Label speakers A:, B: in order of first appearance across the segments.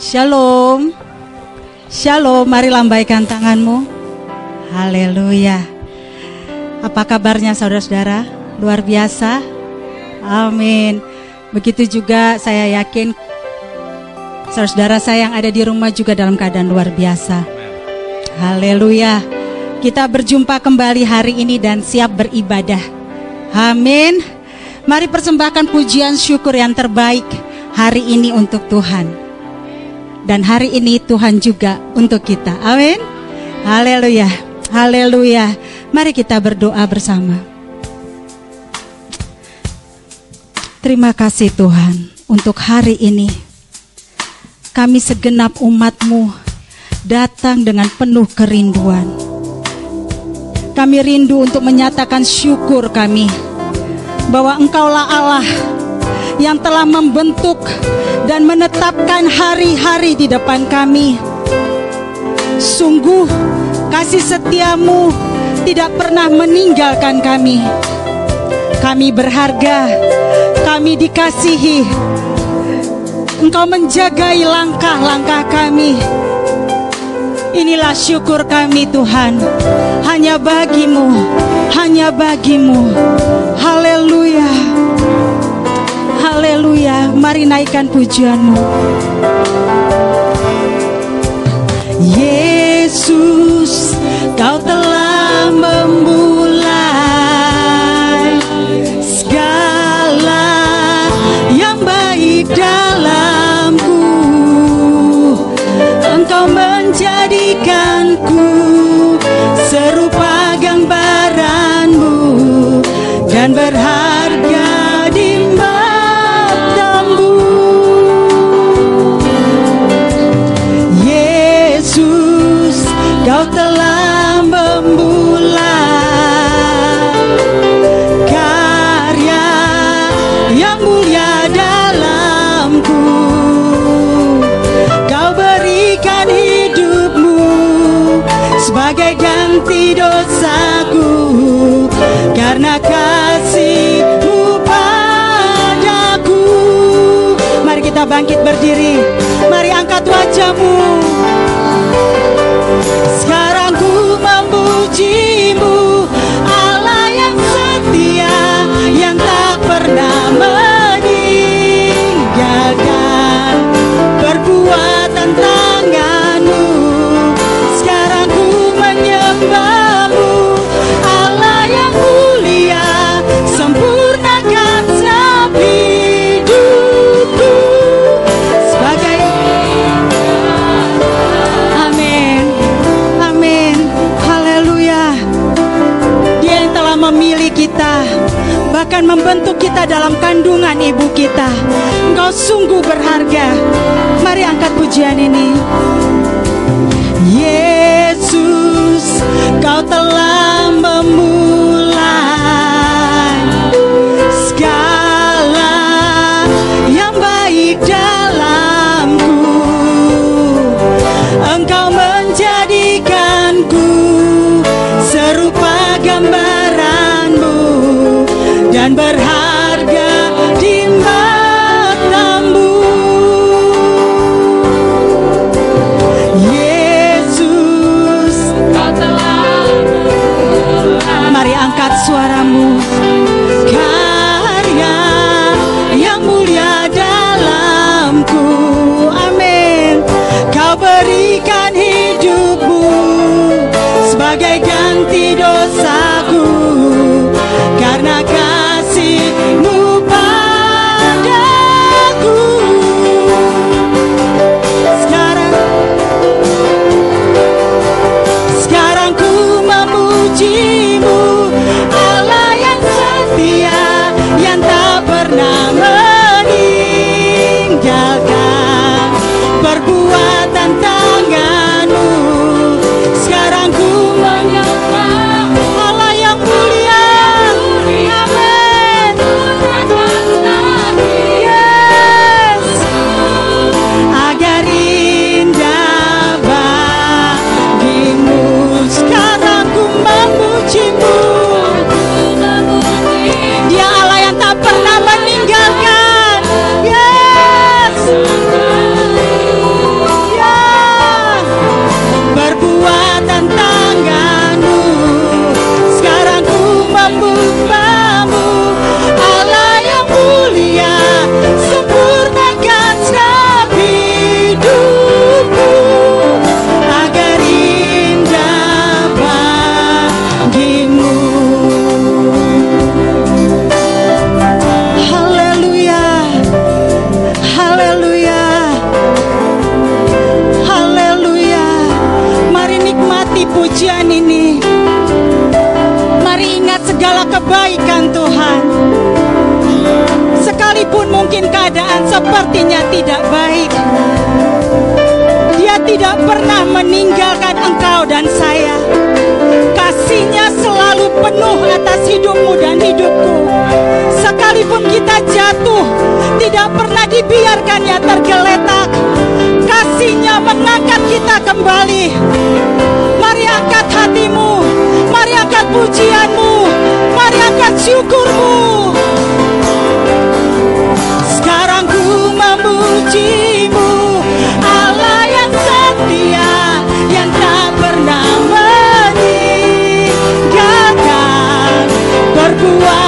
A: Shalom. Shalom, mari lambaikan tanganmu. Haleluya. Apa kabarnya saudara-saudara? Luar biasa. Amin. Begitu juga saya yakin saudara-saudara saya yang ada di rumah juga dalam keadaan luar biasa. Haleluya. Kita berjumpa kembali hari ini dan siap beribadah. Amin. Mari persembahkan pujian syukur yang terbaik hari ini untuk Tuhan dan hari ini Tuhan juga untuk kita. Amin. Haleluya. Haleluya. Mari kita berdoa bersama. Terima kasih Tuhan untuk hari ini. Kami segenap umatmu datang dengan penuh kerinduan. Kami rindu untuk menyatakan syukur kami bahwa Engkaulah Allah yang telah membentuk dan menetapkan hari-hari di depan kami. Sungguh kasih setiamu tidak pernah meninggalkan kami. Kami berharga, kami dikasihi. Engkau menjagai langkah-langkah kami. Inilah syukur kami Tuhan Hanya bagimu Hanya bagimu Haleluya Haleluya, mari naikkan pujianmu. Yesus, kau telah memulai karena kasihmu padaku. Mari kita bangkit berdiri. Mari angkat wajahmu. Sekarang ku memujimu Bahkan membentuk kita dalam kandungan ibu kita. Engkau sungguh berharga. Mari angkat pujian ini. Yesus, kau telah memulai sepertinya tidak baik. Dia tidak pernah meninggalkan engkau dan saya. Kasihnya selalu penuh atas hidupmu dan hidupku. Sekalipun kita jatuh, tidak pernah dibiarkannya tergeletak. Kasihnya mengangkat kita kembali. Mari angkat hatimu, mari angkat pujianmu, mari angkat syukurmu. memujimu. Allah yang setia yang tak pernah meninggalkan. Perbuatan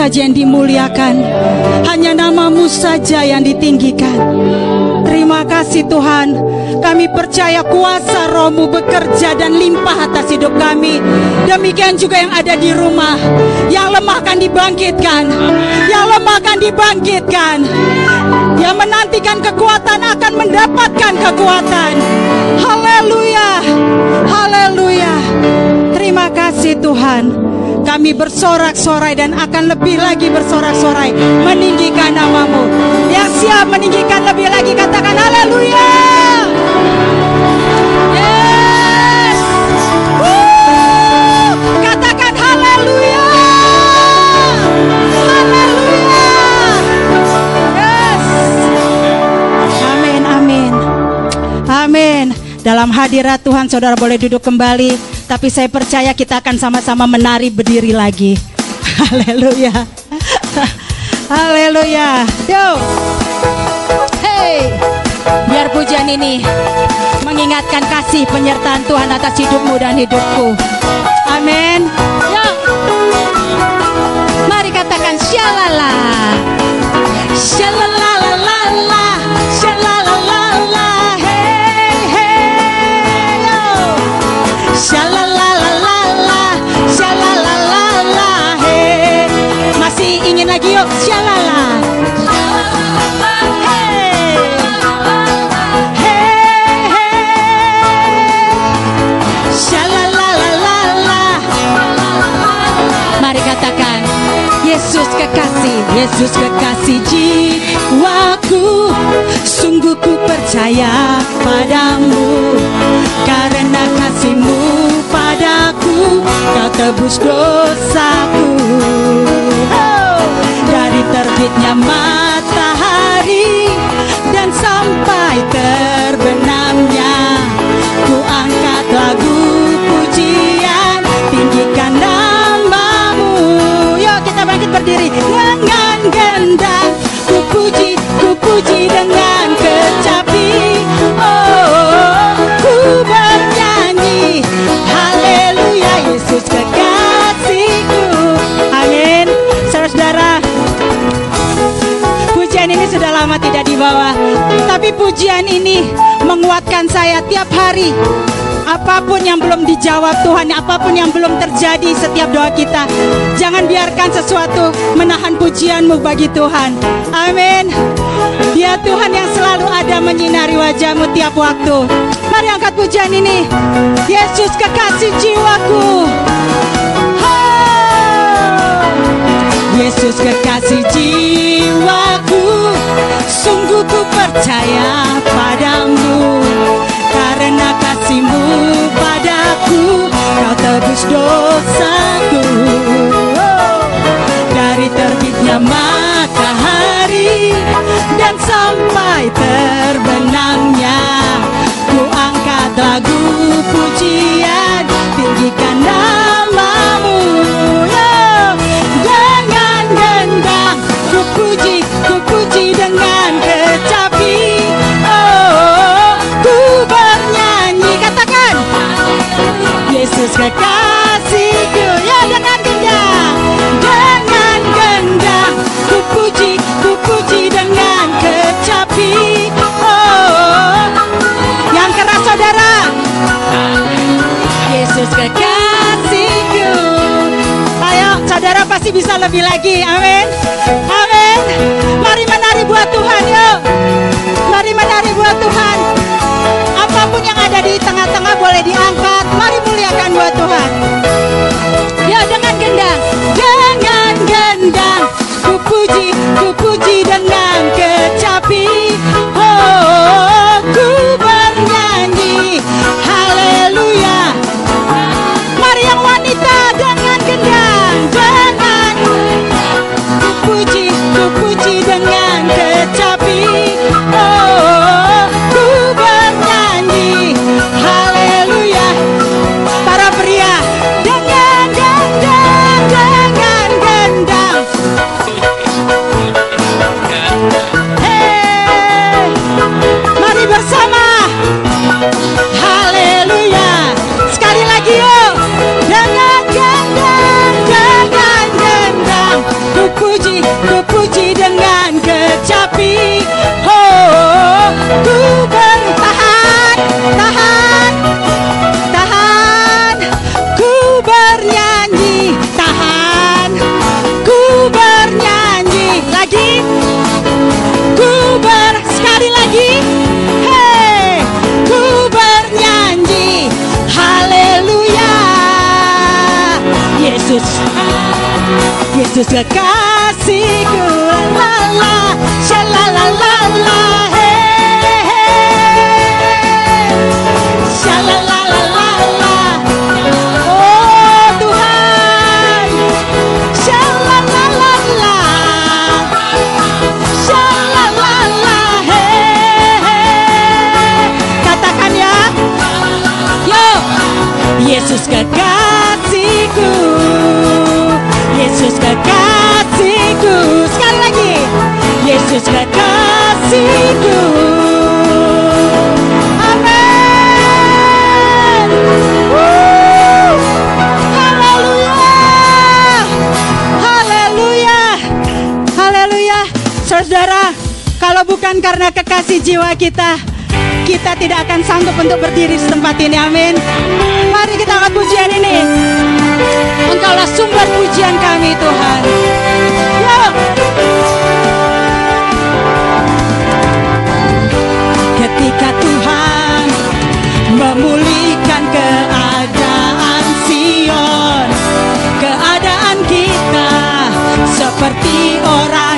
A: saja yang dimuliakan. Hanya namamu saja yang ditinggikan. Terima kasih Tuhan. Kami percaya kuasa rohmu bekerja dan limpah atas hidup kami. Demikian juga yang ada di rumah. Yang lemah akan dibangkitkan. Yang lemah akan dibangkitkan. Yang menantikan kekuatan akan mendapatkan kekuatan. Haleluya. Haleluya. Terima kasih Tuhan. Kami bersorak-sorai dan akan lebih lagi bersorak-sorai meninggikan namamu. Yang siap meninggikan lebih lagi katakan haleluya. Yes. Katakan. Yes. Amin, amin. Amin. Dalam hadirat Tuhan saudara boleh duduk kembali Tapi saya percaya kita akan sama-sama menari berdiri lagi. Haleluya. Haleluya. Yo. Hey. Biar pujian ini Mengingatkan kasih penyertaan Tuhan atas hidupmu dan hidupku. Amin. Yo. Mari katakan shalala. Shalalalala Lagi yuk. Mari katakan Yesus kekasih Yesus kekasih jiwaku. Sungguh ku percaya padamu. Karena kasihmu padaku Kau tebus dosaku. Oh, terbitnya matahari Dan sampai terbenamnya. Ku angkat lagu pujian Tinggikan namamu. Yuk kita bangkit berdiri Dengan gendang. Ku puji, ku puji dengan kecapi. Oh, ku bernyanyi. Haleluya Yesus kekasihku dibawa Tapi pujian ini menguatkan saya tiap hari. Apa pun yang belum dijawab Tuhan Apa pun yang belum terjadi setiap doa kita Jangan biarkan sesuatu menahan pujianmu bagi Tuhan. Amin. Dia Tuhan yang selalu ada menyinari wajahmu tiap waktu. Mari angkat pujian ini. Yesus kekasih jiwaku Yesus kekasih jiwaku Sungguh ku percaya padamu Karena kasihmu padaku Kau tebus dosaku. Dari terbitnya matahari Dan sampai terbenamnya Ku angkat lagu pujian Tinggikan namamu Yesus kekasihku Ya dengan gendang Dengan gendang Ku puji, ku puji dengan kecapi. Oh. Yang keras saudara. Yesus kekasihku. Ayo saudara pasti bisa lebih lagi. Amin. Amin. Mari menari buat Tuhan yuk. Mari menari buat Tuhan. Apa pun yang ada di tengah-tengah boleh diangkat. Buat Tuhan. Ya dengan gendang, dengan gendang, ku puji, ku puji dengan kecapi. Yesus kekasihku. La la. Oh ya. Yo. Yesus kekasihku. Yesus kekasihku. Sekali lagi. Yesus kekasihku. Amin. Woo. Haleluya. Haleluya. Saudara, kalau bukan karena kekasih jiwa kita, kita tidak akan sanggup untuk berdiri di tempat ini. Amin. Mari kita angkat pujian ini. Engkaulah sumber pujian kami Tuhan. Yuk. Ketika Tuhan memulihkan keadaan Sion, keadaan kita seperti orang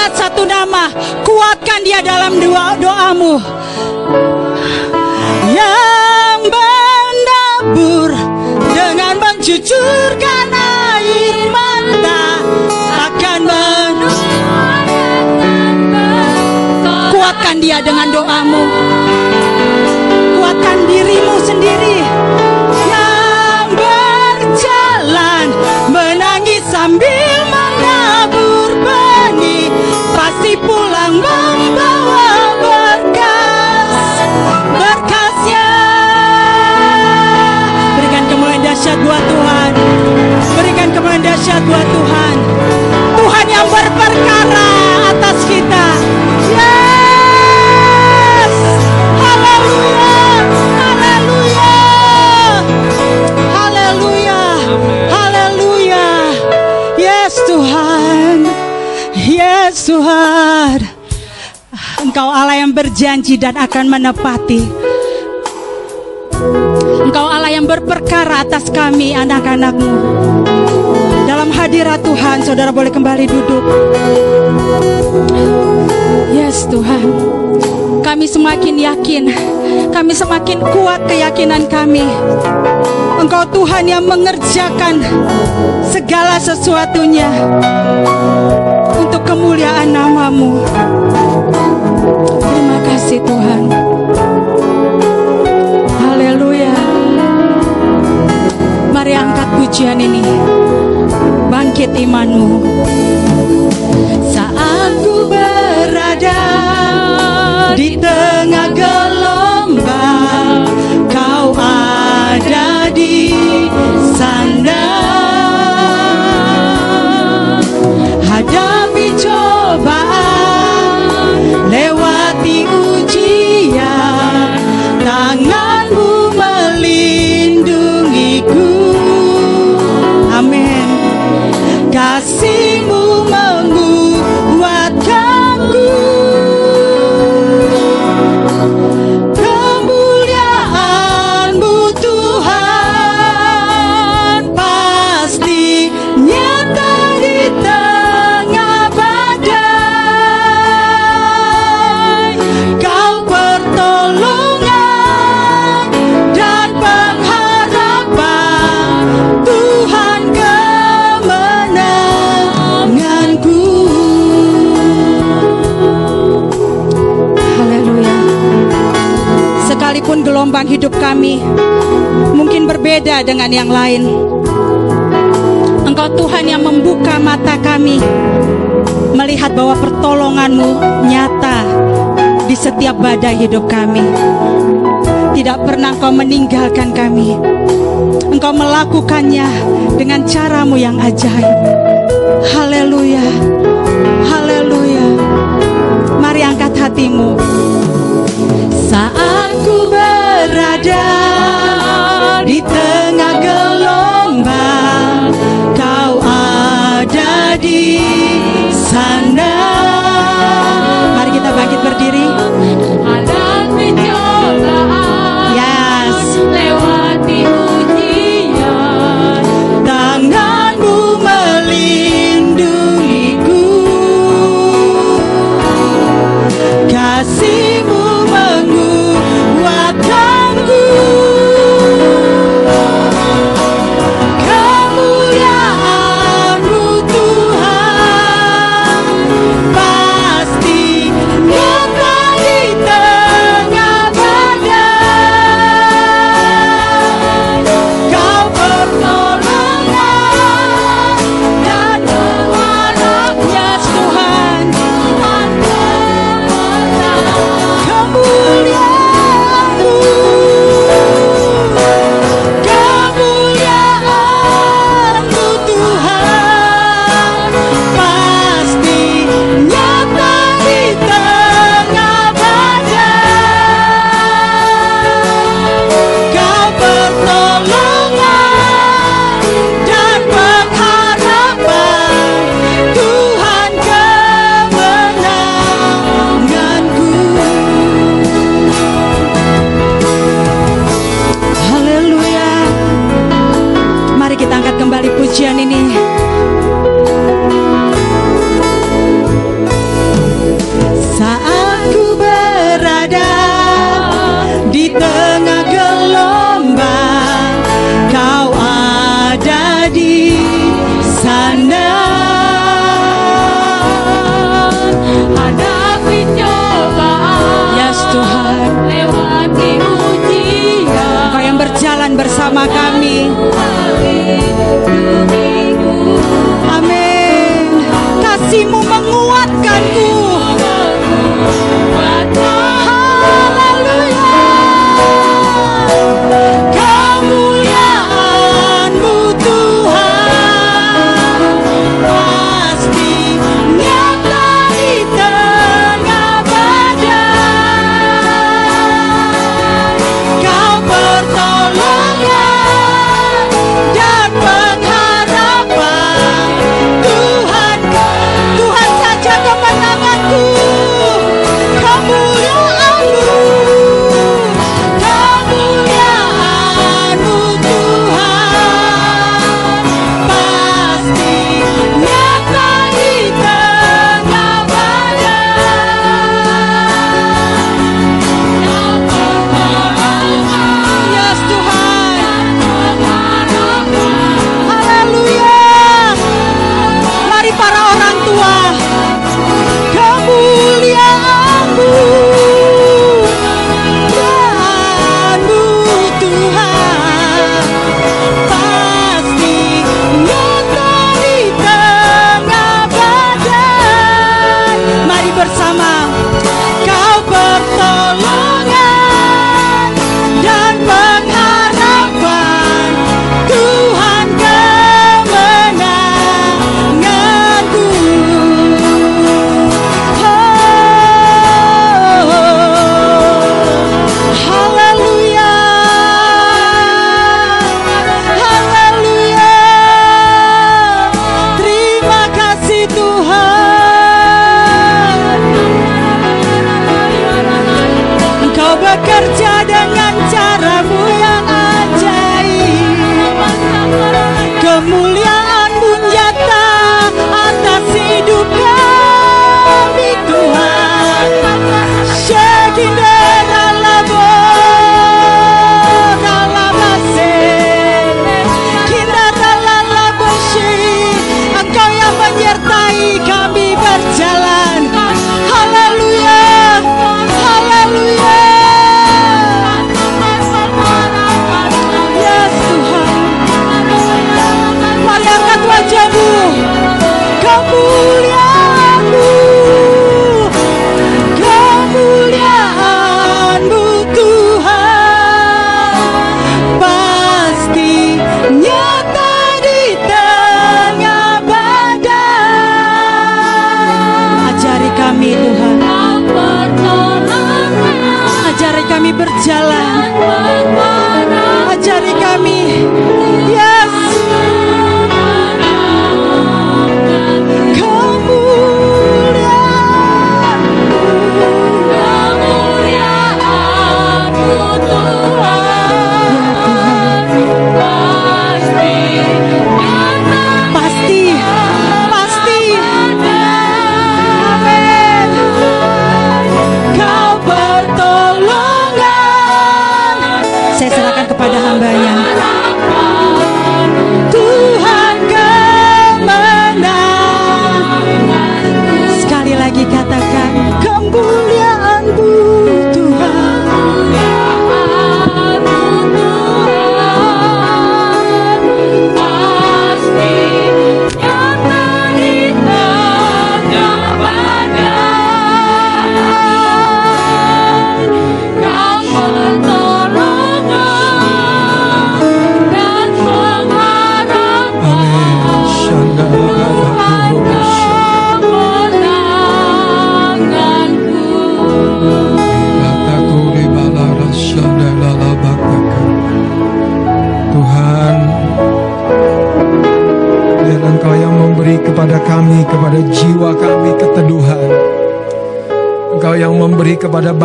A: ingat satu nama, kuatkan dia dalam doa doamu. Yang menabur dengan mencucurkan air mata akan menus. Kuatkan dia dengan doamu. Kuatkan dirimu sendiri. Kemuliaan dahsyat buat Tuhan. Tuhan yang berperkara atas kita. Yes! Haleluya! Haleluya! Haleluya! Haleluya! Yes Tuhan. Yes Tuhan. Engkau Allah yang berjanji dan akan menepati. Engkau Allah yang berperkara atas kami anak-anakmu hadirat Tuhan saudara boleh kembali duduk. Yes Tuhan. Kami semakin yakin. Kami semakin kuat keyakinan kami. Engkau Tuhan yang mengerjakan segala sesuatunya Untuk kemuliaan namamu. Terima kasih Tuhan. Haleluya. Mari angkat pujian ini Bangkit imanmu. Saat ku berada Di tengah gelombang gelombang hidup kami Mungkin berbeda dengan yang lain. Engkau Tuhan yang membuka mata kami Melihat bahwa pertolonganmu nyata Di setiap badai hidup kami. Tidak pernah engkau meninggalkan kami. Engkau melakukannya dengan caramu yang ajaib. Haleluya Haleluya. Mari angkat hatimu. Saat ku berada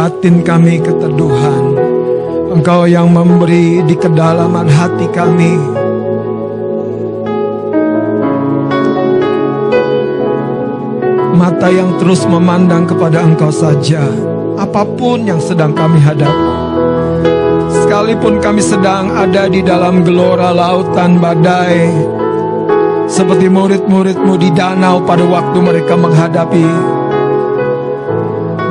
B: batin kami keteduhan. Engkau yang memberi di kedalaman hati kami. Mata yang terus memandang kepada Engkau saja, apa pun yang sedang kami hadapi. Sekalipun kami sedang ada di dalam gelora lautan badai, seperti murid-muridmu di danau pada waktu mereka menghadapi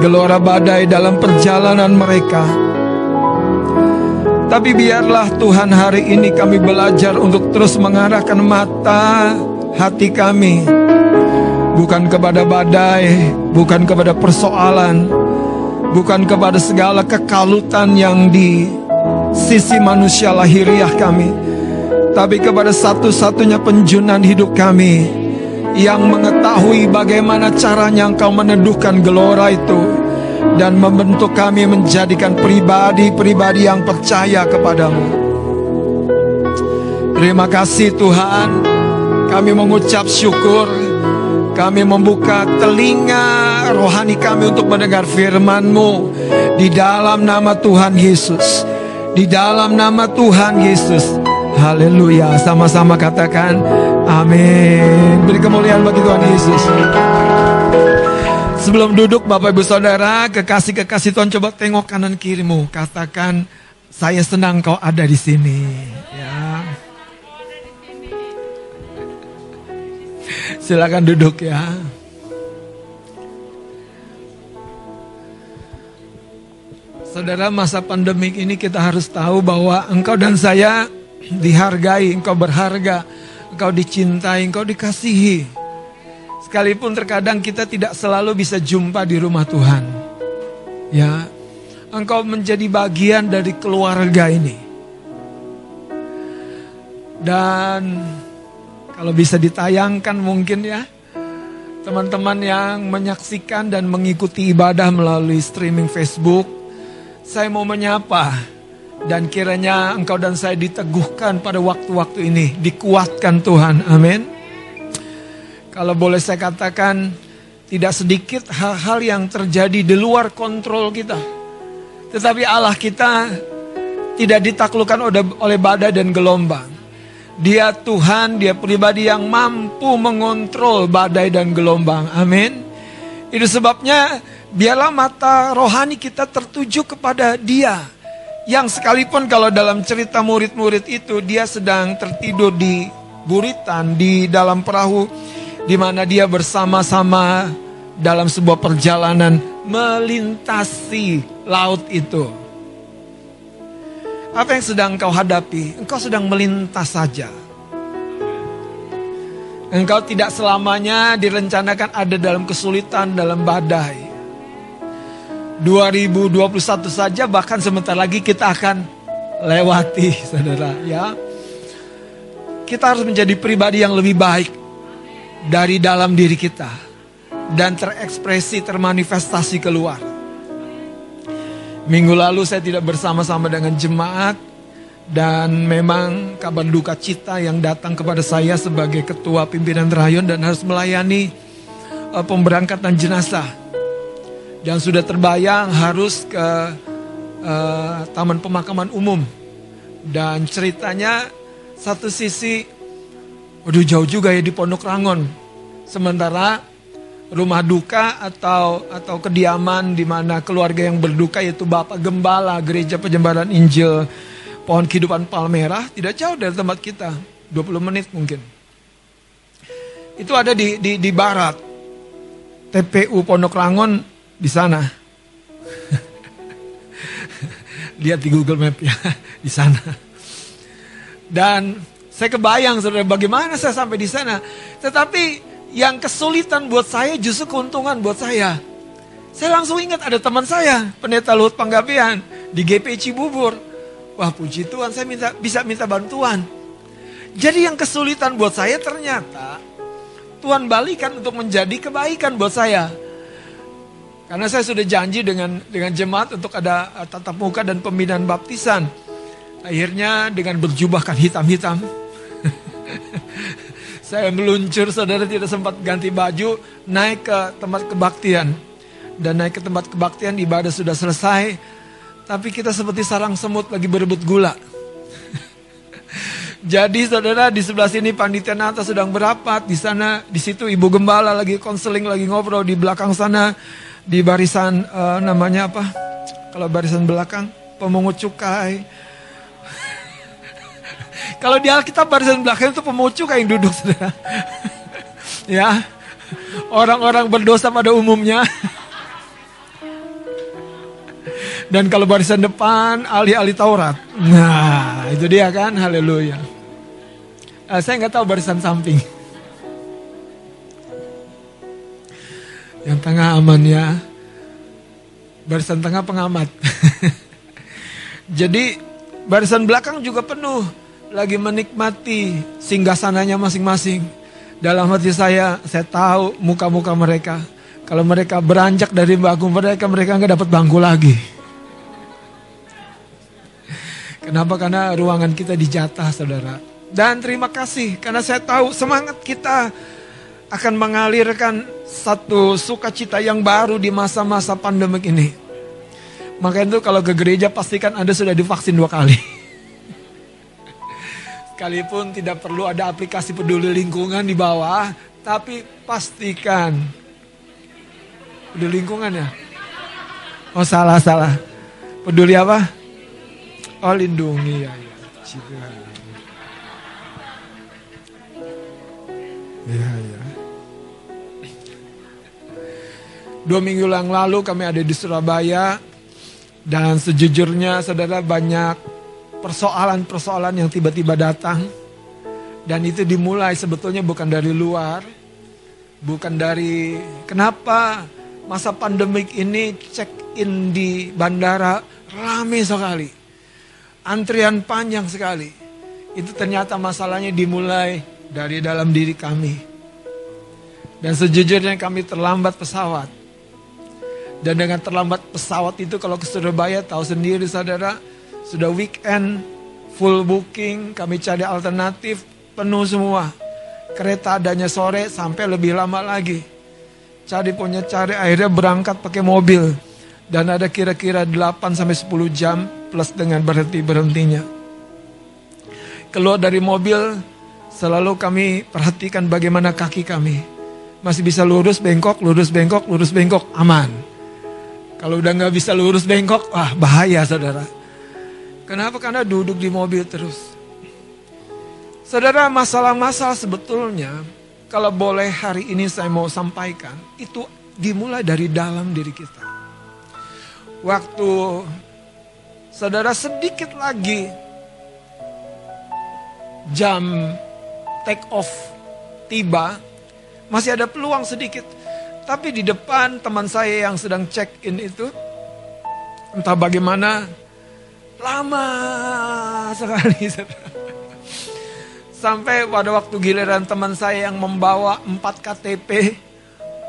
B: gelora badai dalam perjalanan mereka. Tapi biarlah Tuhan hari ini kami belajar untuk terus mengarahkan mata hati kami bukan kepada badai, bukan kepada persoalan, bukan kepada segala kekalutan yang di sisi manusia lahiriah kami, tapi kepada satu-satunya penjunan hidup kami, yang mengetahui bagaimana caranya engkau meneduhkan gelora itu dan membentuk kami menjadikan pribadi-pribadi yang percaya kepadamu. Terima kasih Tuhan, kami mengucap syukur, kami membuka telinga rohani kami untuk mendengar firman-Mu di dalam nama Tuhan Yesus. Di dalam nama Tuhan Yesus. Haleluya. Sama-sama katakan amin. Beri kemuliaan bagi Tuhan Yesus. Sebelum duduk Bapak Ibu Saudara, kekasih-kekasih Tuhan coba tengok kanan kirimu. Katakan, saya senang kau ada di sini. Ya. Silakan duduk ya. Saudara, masa pandemik ini kita harus tahu bahwa engkau dan saya dihargai, engkau berharga, engkau dicintai, engkau dikasihi. Sekalipun terkadang kita tidak selalu bisa jumpa di rumah Tuhan. Ya, engkau menjadi bagian dari keluarga ini. Dan kalau bisa ditayangkan mungkin ya, teman-teman yang menyaksikan dan mengikuti ibadah melalui streaming Facebook, saya mau menyapa dan kiranya engkau dan saya diteguhkan pada waktu-waktu ini, dikuatkan Tuhan. Amin. Kalau boleh saya katakan, tidak sedikit hal-hal yang terjadi di luar kontrol kita. Tetapi Allah kita tidak ditaklukkan oleh badai dan gelombang. Dia Tuhan, dia pribadi yang mampu mengontrol badai dan gelombang. Amin. Itu sebabnya biarlah mata rohani kita tertuju kepada dia. Yang sekalipun kalau dalam cerita murid-murid itu dia sedang tertidur di buritan di dalam perahu di mana dia bersama-sama dalam sebuah perjalanan melintasi laut itu. Apa yang sedang kau hadapi? Engkau sedang melintas saja. Engkau tidak selamanya direncanakan ada dalam kesulitan, dalam badai. 2021 saja bahkan sebentar lagi kita akan lewati saudara ya. Kita harus menjadi pribadi yang lebih baik dari dalam diri kita dan terekspresi termanifestasi keluar. Minggu lalu saya tidak bersama-sama dengan jemaat dan memang kabar duka cita yang datang kepada saya sebagai ketua pimpinan rayon dan harus melayani uh, pemberangkatan jenazah dan sudah terbayang harus ke uh, taman pemakaman umum. Dan ceritanya satu sisi waduh jauh juga ya di Pondok Rangon. Sementara rumah duka atau atau kediaman di mana keluarga yang berduka yaitu Bapak Gembala Gereja Penjembaran Injil Pohon Kehidupan Palmerah tidak jauh dari tempat kita. 20 menit mungkin. Itu ada di di, di barat. TPU Pondok Rangon di sana. Lihat di Google Map ya, di sana. Dan saya kebayang saudara bagaimana saya sampai di sana. Tetapi yang kesulitan buat saya justru keuntungan buat saya. Saya langsung ingat ada teman saya, pendeta Luhut Panggabean di GP Cibubur. Wah puji Tuhan saya minta bisa minta bantuan. Jadi yang kesulitan buat saya ternyata Tuhan balikan untuk menjadi kebaikan buat saya. Karena saya sudah janji dengan dengan jemaat untuk ada uh, tatap muka dan pembinaan baptisan. Akhirnya dengan berjubahkan hitam-hitam. saya meluncur, saudara tidak sempat ganti baju, naik ke tempat kebaktian. Dan naik ke tempat kebaktian, ibadah sudah selesai. Tapi kita seperti sarang semut lagi berebut gula. Jadi saudara di sebelah sini panitia Nata sedang berapat, di sana di situ ibu gembala lagi konseling lagi ngobrol di belakang sana di barisan uh, namanya apa? Kalau barisan belakang pemungut cukai. Kalau di Alkitab barisan belakang itu pemungut cukai yang duduk, saudara. ya, orang-orang berdosa pada umumnya. Dan kalau barisan depan ahli-ahli Taurat. Nah, itu dia kan, haleluya. Eh, saya nggak tahu barisan samping. Yang tengah aman ya. Barisan tengah pengamat. Jadi barisan belakang juga penuh. Lagi menikmati singgasananya masing-masing. Dalam hati saya, saya tahu muka-muka mereka. Kalau mereka beranjak dari bangku mereka, mereka nggak dapat bangku lagi. Kenapa? Karena ruangan kita dijatah, saudara. Dan terima kasih, karena saya tahu semangat kita akan mengalirkan satu sukacita yang baru di masa-masa pandemik ini. Maka itu kalau ke gereja pastikan Anda sudah divaksin dua kali. Sekalipun tidak perlu ada aplikasi peduli lingkungan di bawah, tapi pastikan peduli lingkungan ya. Oh salah salah. Peduli apa? Oh lindungi ya. ya. Cika. Ya ya. Dua minggu yang lalu kami ada di Surabaya dan sejujurnya saudara banyak persoalan-persoalan yang tiba-tiba datang dan itu dimulai sebetulnya bukan dari luar, bukan dari kenapa masa pandemik ini check in di bandara rame sekali, antrian panjang sekali. Itu ternyata masalahnya dimulai dari dalam diri kami. Dan sejujurnya kami terlambat pesawat. Dan dengan terlambat pesawat itu kalau ke Surabaya tahu sendiri saudara, sudah weekend full booking, kami cari alternatif penuh semua. Kereta adanya sore sampai lebih lama lagi. Cari punya cari akhirnya berangkat pakai mobil. Dan ada kira-kira 8 sampai 10 jam plus dengan berhenti-berhentinya. Keluar dari mobil selalu kami perhatikan bagaimana kaki kami. Masih bisa lurus bengkok, lurus bengkok, lurus bengkok, aman. Kalau udah nggak bisa lurus bengkok, wah bahaya saudara. Kenapa? Karena duduk di mobil terus. Saudara, masalah-masalah sebetulnya kalau boleh hari ini saya mau sampaikan, itu dimulai dari dalam diri kita. Waktu saudara sedikit lagi jam take off tiba, masih ada peluang sedikit. Tapi di depan teman saya yang sedang check in itu, entah bagaimana, lama sekali. Sampai pada waktu giliran teman saya yang membawa 4 KTP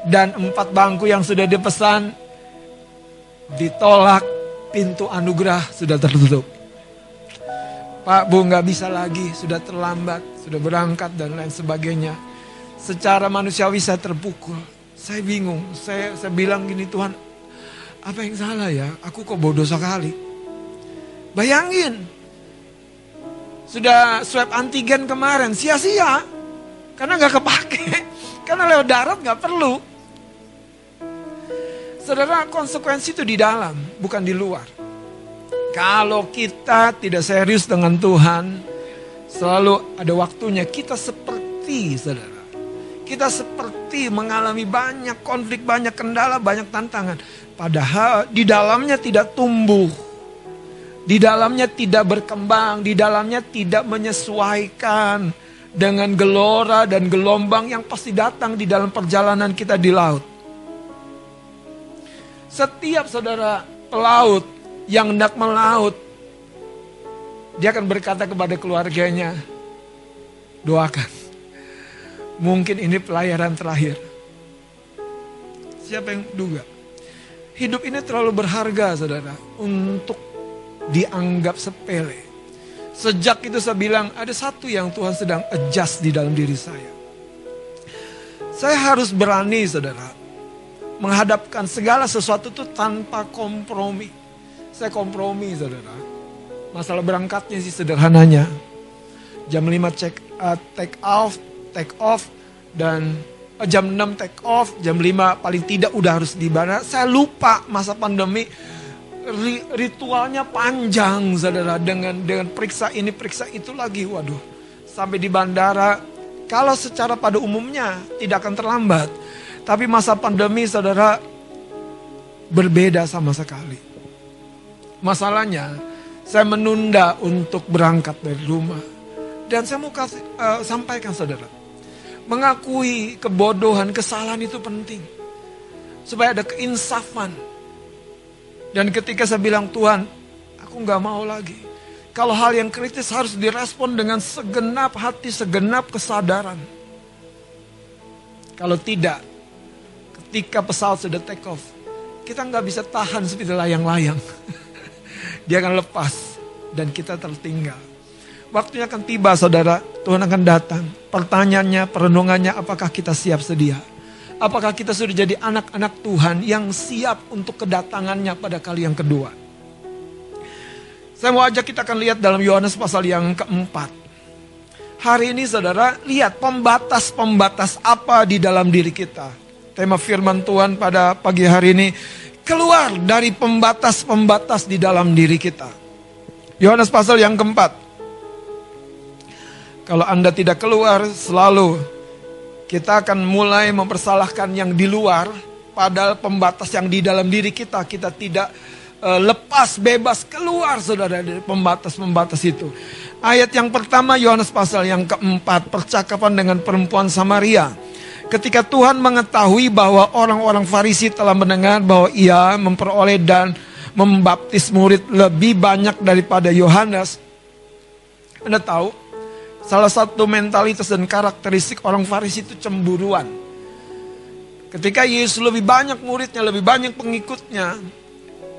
B: dan 4 bangku yang sudah dipesan, ditolak pintu anugerah sudah tertutup. Pak Bu nggak bisa lagi, sudah terlambat, sudah berangkat dan lain sebagainya. Secara manusiawi saya terpukul, saya bingung, saya saya bilang gini Tuhan, apa yang salah ya? Aku kok bodoh sekali. Bayangin, sudah swab antigen kemarin, sia-sia. Karena nggak kepake. Karena lewat darat nggak perlu. Saudara, konsekuensi itu di dalam, bukan di luar. Kalau kita tidak serius dengan Tuhan, selalu ada waktunya kita seperti saudara. Kita seperti mengalami banyak konflik, banyak kendala, banyak tantangan. Padahal di dalamnya tidak tumbuh. Di dalamnya tidak berkembang, di dalamnya tidak menyesuaikan dengan gelora dan gelombang yang pasti datang di dalam perjalanan kita di laut. Setiap saudara pelaut yang hendak melaut, dia akan berkata kepada keluarganya, doakan. Mungkin ini pelayaran terakhir. Siapa yang duga? Hidup ini terlalu berharga saudara untuk dianggap sepele. Sejak itu saya bilang ada satu yang Tuhan sedang adjust di dalam diri saya. Saya harus berani saudara. Menghadapkan segala sesuatu itu tanpa kompromi. Saya kompromi saudara. Masalah berangkatnya sih sederhananya. Jam 5 check, uh, take off, take off. Dan uh, jam 6 take off, jam 5 paling tidak udah harus di bandara. Saya lupa masa pandemi ri, ritualnya panjang saudara dengan dengan periksa ini periksa itu lagi waduh sampai di bandara kalau secara pada umumnya tidak akan terlambat tapi masa pandemi saudara berbeda sama sekali Masalahnya, saya menunda untuk berangkat dari rumah. Dan saya mau kasih, eh, sampaikan saudara. Mengakui kebodohan, kesalahan itu penting. Supaya ada keinsafan. Dan ketika saya bilang, Tuhan, aku nggak mau lagi. Kalau hal yang kritis harus direspon dengan segenap hati, segenap kesadaran. Kalau tidak, ketika pesawat sudah take off, kita nggak bisa tahan seperti layang-layang. Dia akan lepas dan kita tertinggal. Waktunya akan tiba saudara, Tuhan akan datang. Pertanyaannya, perenungannya, apakah kita siap sedia? Apakah kita sudah jadi anak-anak Tuhan yang siap untuk kedatangannya pada kali yang kedua? Saya mau ajak kita akan lihat dalam Yohanes pasal yang keempat. Hari ini saudara, lihat pembatas-pembatas apa di dalam diri kita. Tema firman Tuhan pada pagi hari ini, keluar dari pembatas-pembatas di dalam diri kita. Yohanes pasal yang keempat. Kalau Anda tidak keluar, selalu kita akan mulai mempersalahkan yang di luar, padahal pembatas yang di dalam diri kita, kita tidak uh, lepas, bebas keluar saudara dari pembatas-pembatas itu. Ayat yang pertama Yohanes pasal yang keempat, percakapan dengan perempuan Samaria. Ketika Tuhan mengetahui bahwa orang-orang Farisi telah mendengar bahwa ia memperoleh dan membaptis murid lebih banyak daripada Yohanes. Anda tahu, Salah satu mentalitas dan karakteristik orang Farisi itu cemburuan. Ketika Yesus lebih banyak muridnya, lebih banyak pengikutnya,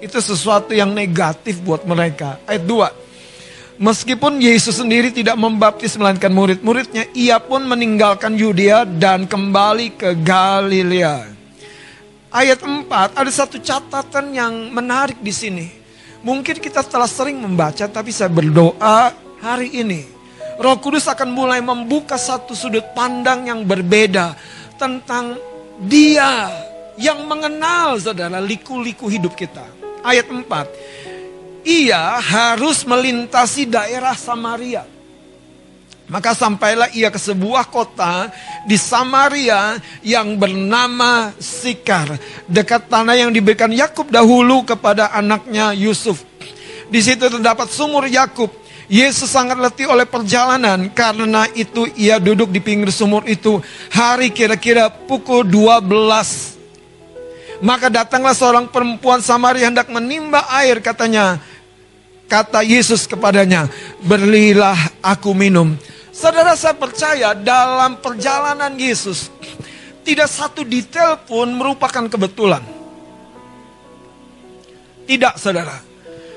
B: itu sesuatu yang negatif buat mereka. Ayat 2. Meskipun Yesus sendiri tidak membaptis melainkan murid-muridnya, ia pun meninggalkan Yudea dan kembali ke Galilea. Ayat 4 ada satu catatan yang menarik di sini. Mungkin kita telah sering membaca tapi saya berdoa hari ini Roh Kudus akan mulai membuka satu sudut pandang yang berbeda tentang Dia yang mengenal saudara liku-liku hidup kita. Ayat 4. Ia harus melintasi daerah Samaria. Maka sampailah ia ke sebuah kota di Samaria yang bernama Sikar. Dekat tanah yang diberikan Yakub dahulu kepada anaknya Yusuf. Di situ terdapat sumur Yakub Yesus sangat letih oleh perjalanan karena itu ia duduk di pinggir sumur itu hari kira-kira pukul 12. Maka datanglah seorang perempuan Samaria hendak menimba air katanya. Kata Yesus kepadanya, "Berilah aku minum." Saudara saya percaya dalam perjalanan Yesus tidak satu detail pun merupakan kebetulan. Tidak, saudara.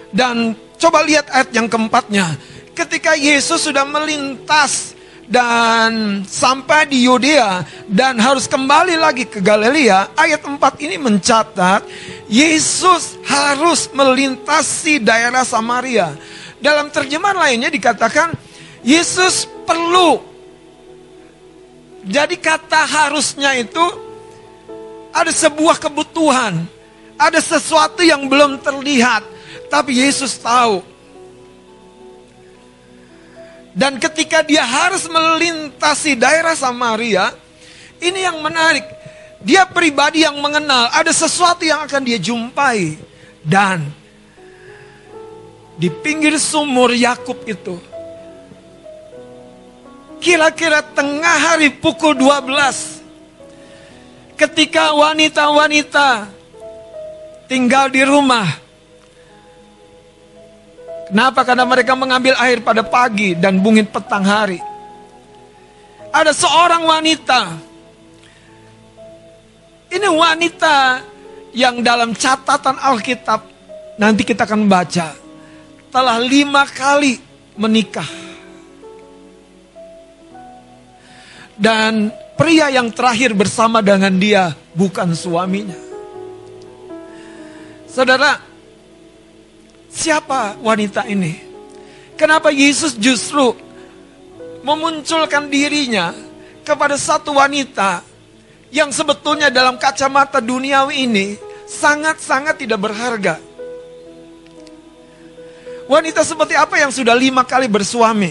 B: Dan Coba lihat ayat yang keempatnya. Ketika Yesus sudah melintas dan sampai di Yudea dan harus kembali lagi ke Galilea, ayat 4 ini mencatat Yesus harus melintasi daerah Samaria. Dalam terjemahan lainnya dikatakan Yesus perlu. Jadi kata harusnya itu ada sebuah kebutuhan, ada sesuatu yang belum terlihat tapi Yesus tahu. Dan ketika dia harus melintasi daerah Samaria, ini yang menarik. Dia pribadi yang mengenal ada sesuatu yang akan dia jumpai. Dan di pinggir sumur Yakub itu, kira-kira tengah hari pukul 12, ketika wanita-wanita tinggal di rumah, Kenapa? Karena mereka mengambil air pada pagi dan bungin petang hari. Ada seorang wanita. Ini wanita yang dalam catatan Alkitab nanti kita akan baca. Telah lima kali menikah. Dan pria yang terakhir bersama dengan dia bukan suaminya. Saudara, Siapa wanita ini? Kenapa Yesus justru memunculkan dirinya kepada satu wanita yang sebetulnya dalam kacamata duniawi ini sangat-sangat tidak berharga. Wanita seperti apa yang sudah lima kali bersuami?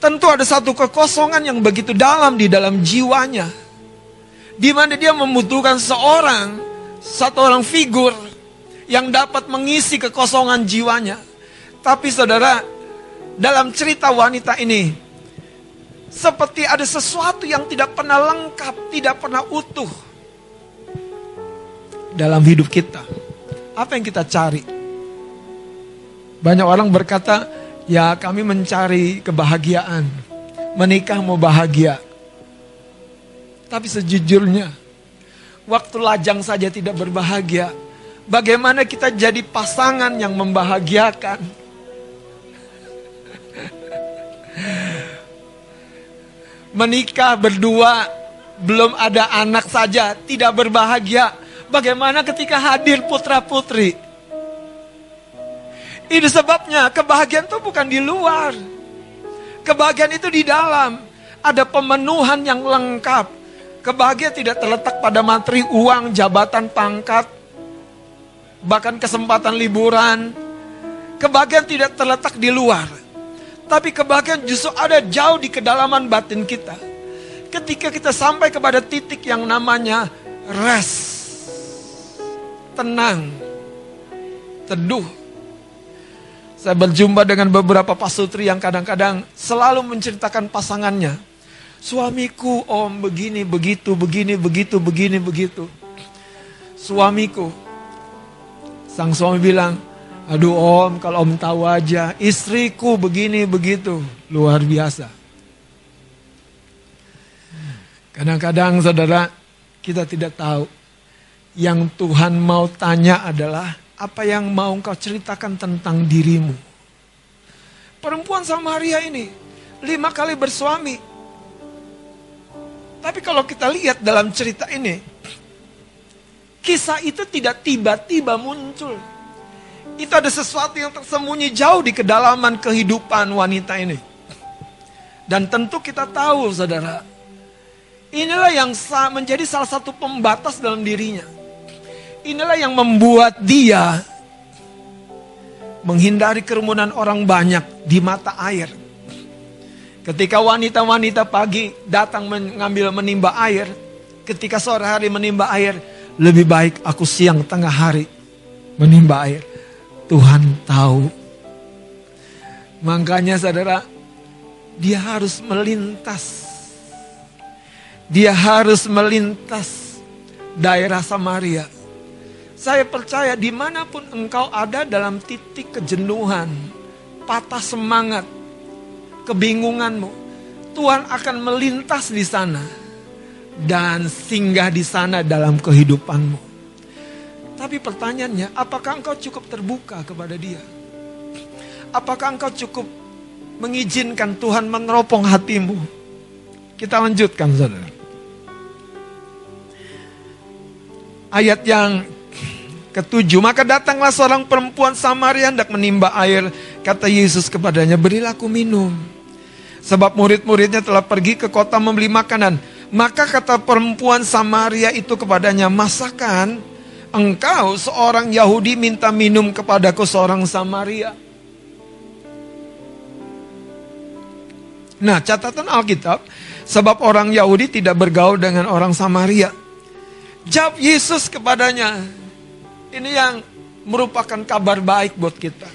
B: Tentu ada satu kekosongan yang begitu dalam di dalam jiwanya. Di mana dia membutuhkan seorang, satu orang figur yang dapat mengisi kekosongan jiwanya. Tapi saudara, dalam cerita wanita ini, seperti ada sesuatu yang tidak pernah lengkap, tidak pernah utuh dalam hidup kita. Apa yang kita cari? Banyak orang berkata, ya kami mencari kebahagiaan. Menikah mau bahagia. Tapi sejujurnya, waktu lajang saja tidak berbahagia. Bagaimana kita jadi pasangan yang membahagiakan? Menikah berdua, belum ada anak saja, tidak berbahagia. Bagaimana ketika hadir putra-putri? Ini sebabnya kebahagiaan itu bukan di luar. Kebahagiaan itu di dalam. Ada pemenuhan yang lengkap. Kebahagiaan tidak terletak pada materi uang, jabatan, pangkat, bahkan kesempatan liburan. Kebahagiaan tidak terletak di luar. Tapi kebahagiaan justru ada jauh di kedalaman batin kita. Ketika kita sampai kepada titik yang namanya rest. Tenang. Teduh. Saya berjumpa dengan beberapa pasutri yang kadang-kadang selalu menceritakan pasangannya. Suamiku om begini, begitu, begini, begitu, begini, begitu. Suamiku. Sang suami bilang, aduh om kalau om tahu aja, istriku begini, begitu. Luar biasa. Kadang-kadang saudara, kita tidak tahu. Yang Tuhan mau tanya adalah, apa yang mau engkau ceritakan tentang dirimu? Perempuan Samaria ini, lima kali bersuami. Tapi kalau kita lihat dalam cerita ini, kisah itu tidak tiba-tiba muncul. Itu ada sesuatu yang tersembunyi jauh di kedalaman kehidupan wanita ini. Dan tentu kita tahu saudara, inilah yang menjadi salah satu pembatas dalam dirinya. Inilah yang membuat dia menghindari kerumunan orang banyak di mata air. Ketika wanita-wanita pagi datang mengambil menimba air, ketika sore hari menimba air, lebih baik aku siang tengah hari menimba air. Tuhan tahu. Makanya saudara, dia harus melintas. Dia harus melintas daerah Samaria. Saya percaya di mana pun engkau ada dalam titik kejenuhan, patah semangat, kebingunganmu, Tuhan akan melintas di sana dan singgah di sana dalam kehidupanmu. Tapi pertanyaannya, apakah engkau cukup terbuka kepada Dia? Apakah engkau cukup mengizinkan Tuhan meneropong hatimu? Kita lanjutkan, saudara. Ayat yang ketujuh, maka datanglah seorang perempuan Samaria hendak menimba air. Kata Yesus kepadanya, berilah aku minum. Sebab murid-muridnya telah pergi ke kota membeli makanan. Maka kata perempuan Samaria itu kepadanya, masakan engkau seorang Yahudi minta minum kepadaku seorang Samaria. Nah catatan Alkitab, sebab orang Yahudi tidak bergaul dengan orang Samaria. Jawab Yesus kepadanya, ini yang merupakan kabar baik buat kita.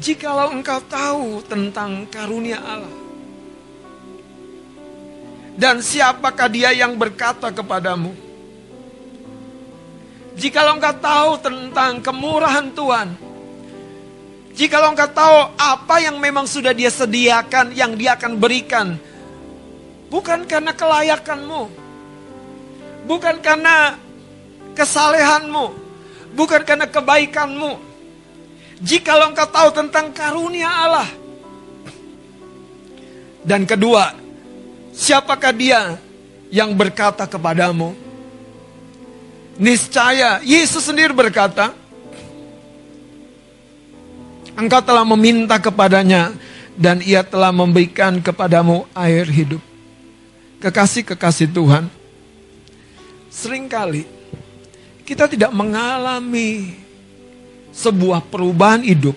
B: Jikalau engkau tahu tentang karunia Allah, dan siapakah dia yang berkata kepadamu, Jikalau engkau tahu tentang kemurahan Tuhan, jikalau engkau tahu apa yang memang sudah dia sediakan, yang dia akan berikan, bukan karena kelayakanmu, bukan karena kesalehanmu, bukan karena kebaikanmu. Jikalau engkau tahu tentang karunia Allah. Dan kedua, siapakah dia yang berkata kepadamu, Niscaya Yesus sendiri berkata, Engkau telah meminta kepadanya dan ia telah memberikan kepadamu air hidup. Kekasih-kekasih Tuhan, sering kali kita tidak mengalami sebuah perubahan hidup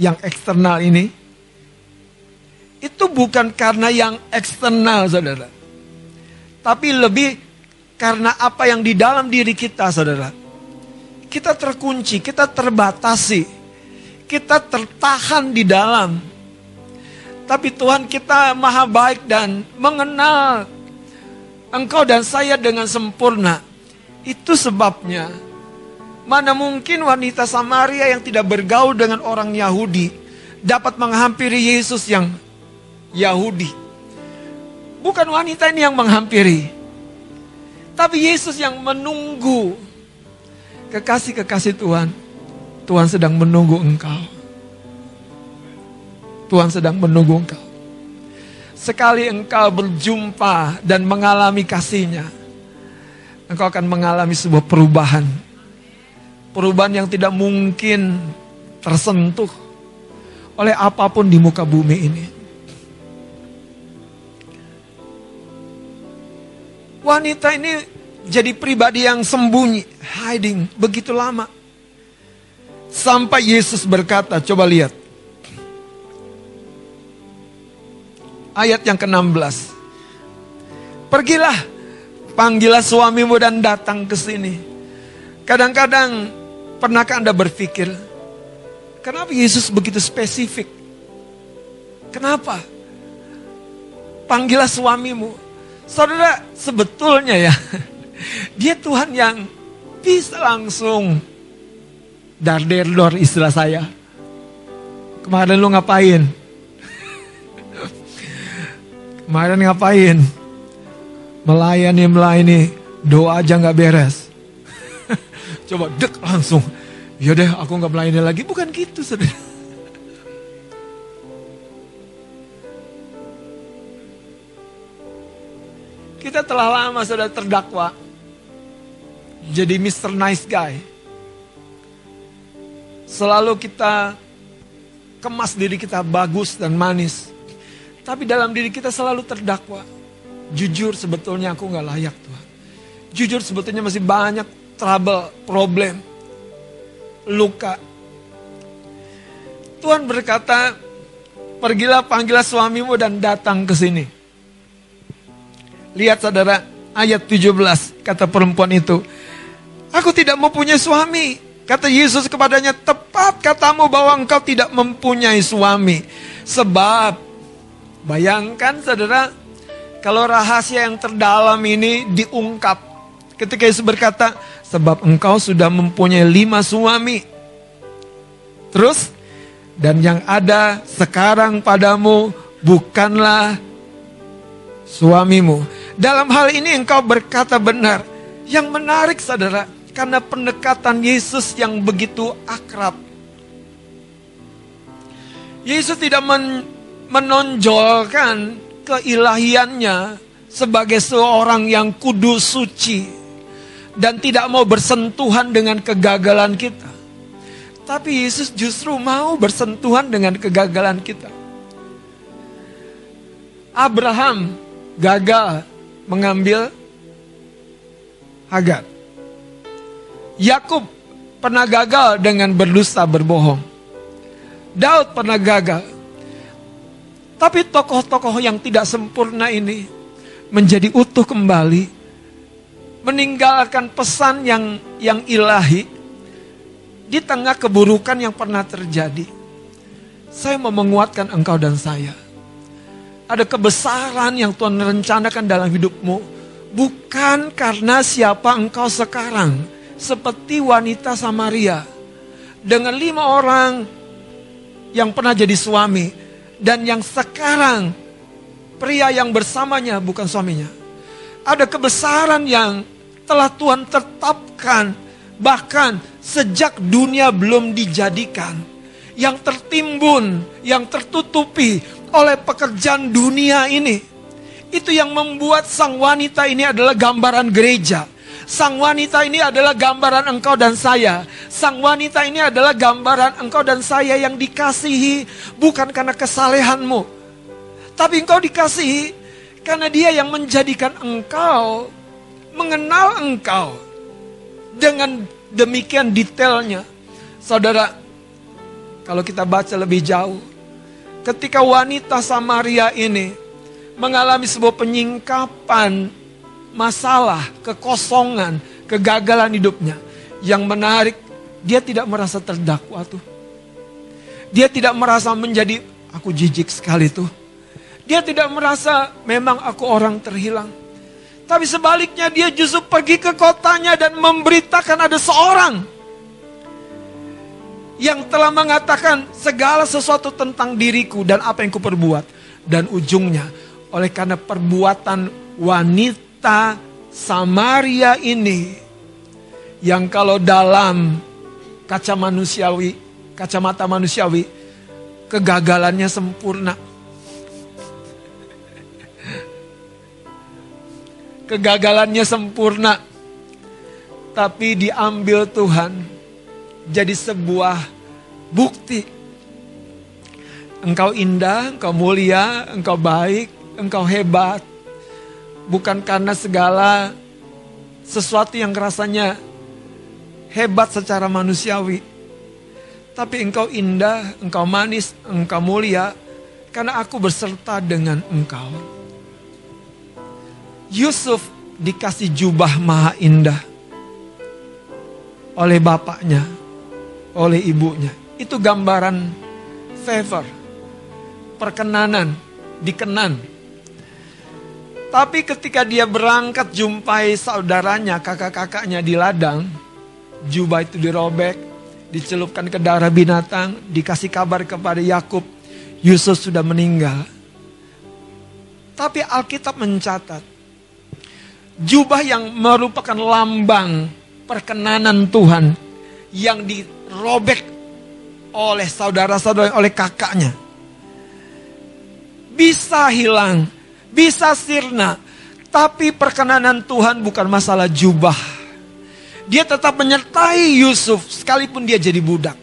B: yang eksternal ini. Itu bukan karena yang eksternal, saudara. Tapi lebih karena apa yang di dalam diri kita, saudara. kita terkunci, kita terbatasi, kita tertahan di dalam. Tapi Tuhan kita maha baik dan mengenal engkau dan saya dengan sempurna. Itu sebabnya mana mungkin wanita Samaria yang tidak bergaul dengan orang Yahudi dapat menghampiri Yesus yang Yahudi. Bukan wanita ini yang menghampiri. Tapi Yesus yang menunggu. Kekasih-kekasih Tuhan. Tuhan sedang menunggu engkau. Tuhan sedang menunggu engkau. Sekali engkau berjumpa dan mengalami kasihnya. Engkau akan mengalami sebuah perubahan. Perubahan yang tidak mungkin tersentuh oleh apa pun di muka bumi ini. Wanita ini jadi pribadi yang sembunyi, hiding begitu lama. Sampai Yesus berkata, coba lihat. Ayat yang ke-16. Pergilah, panggillah suamimu dan datang ke sini. Kadang-kadang, pernahkah Anda berpikir, kenapa Yesus begitu spesifik? Kenapa? Panggillah suamimu. Saudara, sebetulnya ya, dia Tuhan yang bisa langsung darderdor istilah saya. Kemarin lu ngapain? Kemarin ngapain? Melayani, melayani, doa aja nggak beres. Coba dek langsung. Yaudah aku nggak melayani lagi. Bukan gitu saudara. Kita telah lama sudah terdakwa. Jadi Mr. Nice Guy. Selalu kita kemas diri kita bagus dan manis. Tapi dalam diri kita selalu terdakwa. Jujur sebetulnya aku nggak layak Tuhan. Jujur sebetulnya masih banyak trouble, problem, luka. Tuhan berkata, pergilah panggillah suamimu dan datang ke sini. Lihat saudara, ayat 17 kata perempuan itu. Aku tidak mempunyai suami. Kata Yesus kepadanya, tepat katamu bahwa engkau tidak mempunyai suami. Sebab, bayangkan saudara, kalau rahasia yang terdalam ini diungkap. Ketika Yesus berkata, sebab engkau sudah mempunyai lima suami. Terus, dan yang ada sekarang padamu bukanlah suamimu. Dalam hal ini engkau berkata benar. Yang menarik saudara, karena pendekatan Yesus yang begitu akrab. Yesus tidak men menonjolkan keilahiannya sebagai seorang yang kudus suci dan tidak mau bersentuhan dengan kegagalan kita. Tapi Yesus justru mau bersentuhan dengan kegagalan kita. Abraham gagal mengambil Hagar. Yakub pernah gagal dengan berdusta berbohong. Daud pernah gagal. Tapi tokoh-tokoh yang tidak sempurna ini menjadi utuh kembali, meninggalkan pesan yang yang ilahi di tengah keburukan yang pernah terjadi. Saya mau menguatkan engkau dan saya ada kebesaran yang Tuhan rencanakan dalam hidupmu. Bukan karena siapa engkau sekarang. Seperti wanita Samaria. Dengan lima orang yang pernah jadi suami. Dan yang sekarang pria yang bersamanya bukan suaminya. Ada kebesaran yang telah Tuhan tetapkan. Bahkan sejak dunia belum dijadikan. Yang tertimbun, yang tertutupi oleh pekerjaan dunia ini. Itu yang membuat sang wanita ini adalah gambaran gereja. Sang wanita ini adalah gambaran engkau dan saya. Sang wanita ini adalah gambaran engkau dan saya yang dikasihi bukan karena kesalehanmu. Tapi engkau dikasihi karena dia yang menjadikan engkau mengenal engkau dengan demikian detailnya. Saudara, kalau kita baca lebih jauh, ketika wanita Samaria ini mengalami sebuah penyingkapan masalah, kekosongan, kegagalan hidupnya. Yang menarik dia tidak merasa terdakwa tuh. Dia tidak merasa menjadi aku jijik sekali tuh. Dia tidak merasa memang aku orang terhilang. Tapi sebaliknya dia justru pergi ke kotanya dan memberitakan ada seorang yang telah mengatakan segala sesuatu tentang diriku dan apa yang kuperbuat. Dan ujungnya oleh karena perbuatan wanita Samaria ini yang kalau dalam kaca manusiawi, kacamata manusiawi, kegagalannya sempurna. Kegagalannya sempurna. Tapi diambil Tuhan jadi sebuah bukti. Engkau indah, engkau mulia, engkau baik, engkau hebat. Bukan karena segala sesuatu yang rasanya hebat secara manusiawi. Tapi engkau indah, engkau manis, engkau mulia, karena aku berserta dengan engkau. Yusuf dikasih jubah maha indah oleh bapaknya, oleh ibunya. Itu gambaran favor, perkenanan, dikenan. Tapi ketika dia berangkat jumpai saudaranya, kakak-kakaknya di ladang, jubah itu dirobek, dicelupkan ke darah binatang, dikasih kabar kepada Yakub, Yusuf sudah meninggal. Tapi Alkitab mencatat, jubah yang merupakan lambang perkenanan Tuhan yang dirobek oleh saudara-saudara, oleh kakaknya. Bisa hilang, bisa sirna, tapi perkenanan Tuhan bukan masalah jubah. Dia tetap menyertai Yusuf sekalipun dia jadi budak.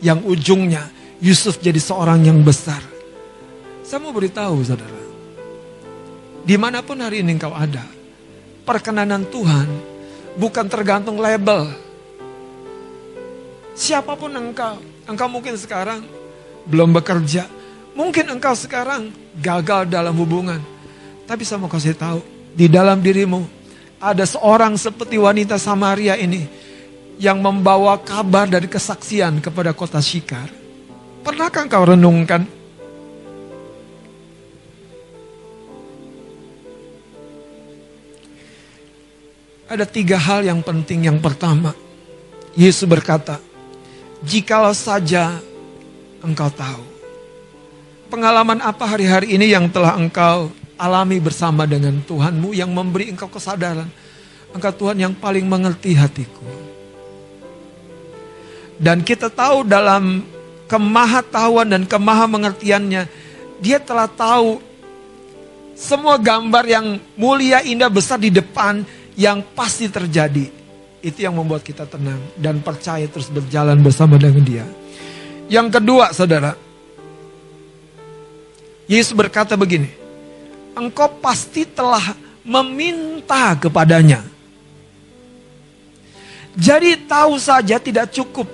B: Yang ujungnya Yusuf jadi seorang yang besar. Saya mau beritahu saudara. Di mana pun hari ini engkau ada perkenanan Tuhan bukan tergantung label. Siapa pun engkau, engkau mungkin sekarang belum bekerja, mungkin engkau sekarang gagal dalam hubungan. Tapi saya mau kasih tahu, di dalam dirimu ada seorang seperti wanita Samaria ini yang membawa kabar dari kesaksian kepada kota Syikar. Pernahkah engkau renungkan Ada tiga hal yang penting. Yang pertama, Yesus berkata, jikalau saja engkau tahu. Pengalaman apa hari-hari ini yang telah engkau alami bersama dengan Tuhanmu yang memberi engkau kesadaran. Engkau Tuhan yang paling mengerti hatiku. Dan kita tahu dalam kemahatauan dan kemahamengertiannya, dia telah tahu semua gambar yang mulia, indah, besar di depan yang pasti terjadi. Itu yang membuat kita tenang dan percaya terus berjalan bersama dengan dia. Yang kedua saudara, Yesus berkata begini, engkau pasti telah meminta kepadanya. Jadi tahu saja tidak cukup.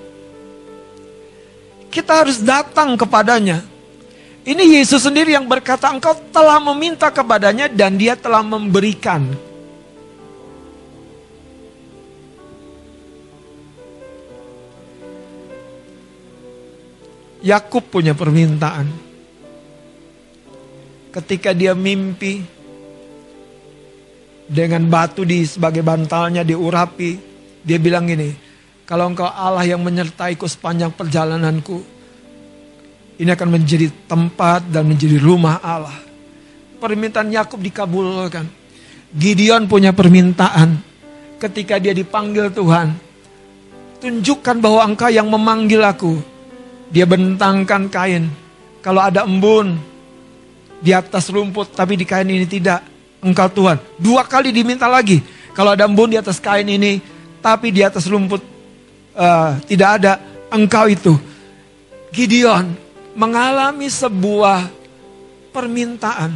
B: Kita harus datang kepadanya. Ini Yesus sendiri yang berkata engkau telah meminta kepadanya dan dia telah memberikan Yakub punya permintaan. Ketika dia mimpi dengan batu di sebagai bantalnya diurapi, dia bilang gini, kalau engkau Allah yang menyertaiku sepanjang perjalananku, ini akan menjadi tempat dan menjadi rumah Allah. Permintaan Yakub dikabulkan. Gideon punya permintaan ketika dia dipanggil Tuhan. Tunjukkan bahwa engkau yang memanggil aku. Dia bentangkan kain. Kalau ada embun di atas rumput tapi di kain ini tidak. Engkau Tuhan. Dua kali diminta lagi. Kalau ada embun di atas kain ini tapi di atas rumput uh, tidak ada. Engkau itu. Gideon mengalami sebuah permintaan.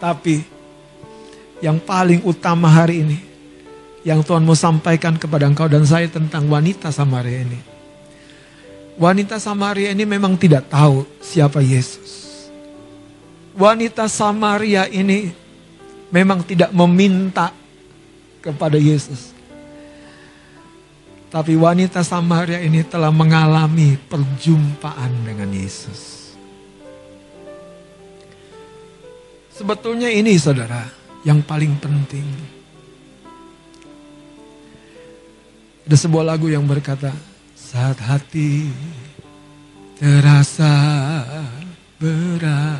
B: Tapi yang paling utama hari ini yang Tuhan mau sampaikan kepada engkau dan saya tentang wanita Samaria ini Wanita Samaria ini memang tidak tahu siapa Yesus. Wanita Samaria ini memang tidak meminta kepada Yesus. Tapi wanita Samaria ini telah mengalami perjumpaan dengan Yesus. Sebetulnya ini saudara yang paling penting. Ada sebuah lagu yang berkata, saat hati terasa berat.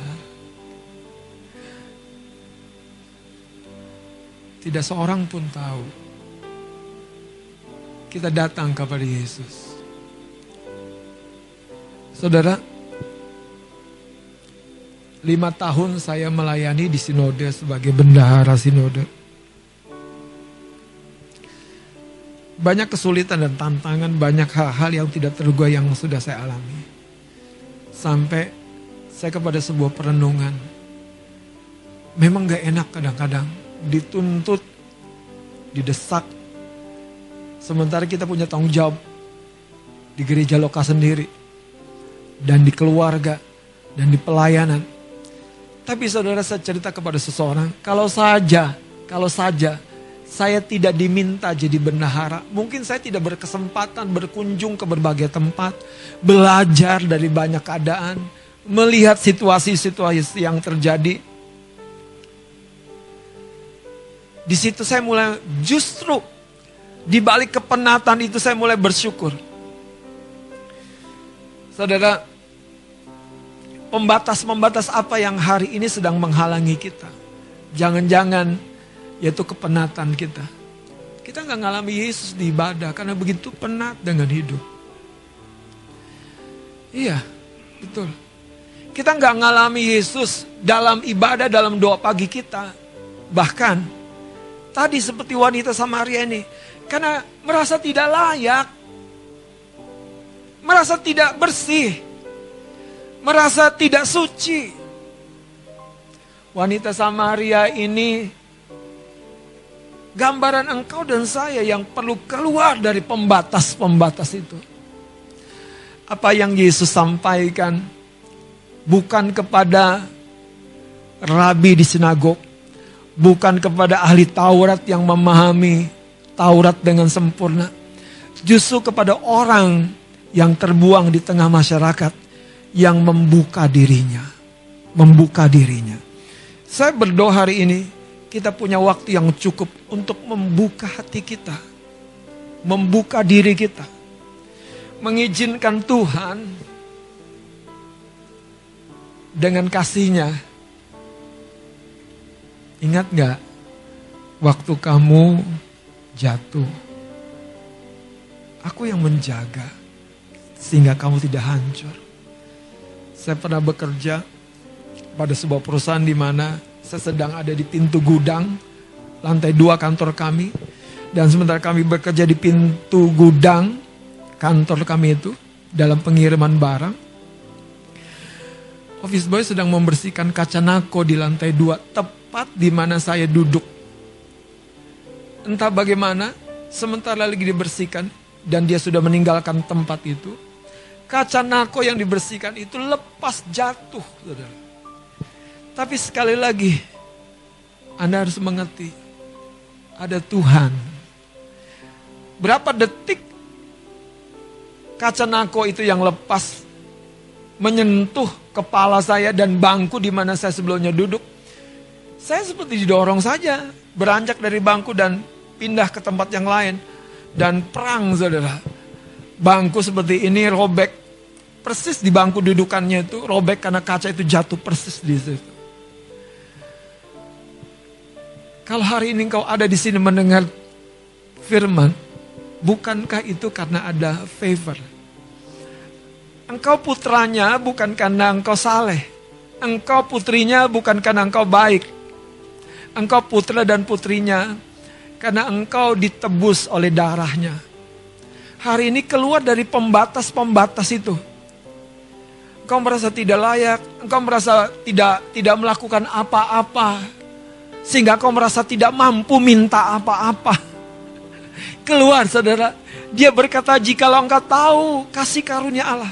B: Tidak seorang pun tahu. Kita datang kepada Yesus. Saudara, lima tahun saya melayani di sinode sebagai bendahara sinode. Banyak kesulitan dan tantangan, banyak hal-hal yang tidak terduga yang sudah saya alami. Sampai saya kepada sebuah perenungan. Memang gak enak kadang-kadang dituntut, didesak. Sementara kita punya tanggung jawab di gereja lokal sendiri. Dan di keluarga, dan di pelayanan. Tapi saudara saya cerita kepada seseorang, kalau saja, kalau saja saya tidak diminta jadi bendahara, mungkin saya tidak berkesempatan berkunjung ke berbagai tempat, belajar dari banyak keadaan, melihat situasi-situasi yang terjadi. Di situ saya mulai justru di balik kepenatan itu saya mulai bersyukur. Saudara, pembatas-pembatas apa yang hari ini sedang menghalangi kita? Jangan-jangan yaitu kepenatan kita. Kita nggak ngalami Yesus di ibadah karena begitu penat dengan hidup. Iya, betul. Kita nggak ngalami Yesus dalam ibadah, dalam doa pagi kita. Bahkan tadi seperti wanita Samaria ini, karena merasa tidak layak, merasa tidak bersih, merasa tidak suci. Wanita Samaria ini gambaran engkau dan saya yang perlu keluar dari pembatas-pembatas itu. Apa yang Yesus sampaikan bukan kepada rabi di sinagog, bukan kepada ahli Taurat yang memahami Taurat dengan sempurna, justru kepada orang yang terbuang di tengah masyarakat yang membuka dirinya, membuka dirinya. Saya berdoa hari ini kita punya waktu yang cukup untuk membuka hati kita, membuka diri kita, mengizinkan Tuhan dengan kasihnya. Ingat gak waktu kamu jatuh? Aku yang menjaga sehingga kamu tidak hancur. Saya pernah bekerja pada sebuah perusahaan di mana saya sedang ada di pintu gudang lantai dua kantor kami. Dan sementara kami bekerja di pintu gudang kantor kami itu dalam pengiriman barang office boy sedang membersihkan kaca nako di lantai dua tepat di mana saya duduk. Entah bagaimana sementara lagi dibersihkan dan dia sudah meninggalkan tempat itu kaca nako yang dibersihkan itu lepas jatuh saudara tapi sekali lagi, Anda harus mengerti, ada Tuhan. Berapa detik kaca nako itu yang lepas menyentuh kepala saya dan bangku di mana saya sebelumnya duduk. Saya seperti didorong saja, beranjak dari bangku dan pindah ke tempat yang lain. Dan perang saudara. Bangku seperti ini robek persis di bangku dudukannya itu robek karena kaca itu jatuh persis di situ. Kalau hari ini engkau ada di sini mendengar firman, bukankah itu karena ada favor? Engkau putranya bukan karena engkau saleh. Engkau putrinya bukan karena engkau baik. Engkau putra dan putrinya karena engkau ditebus oleh darahnya. Hari ini keluar dari pembatas-pembatas itu. Engkau merasa tidak layak, engkau merasa tidak tidak melakukan apa-apa sehingga kau merasa tidak mampu minta apa-apa. Keluar saudara. Dia berkata jikalau engkau tahu kasih karunia Allah.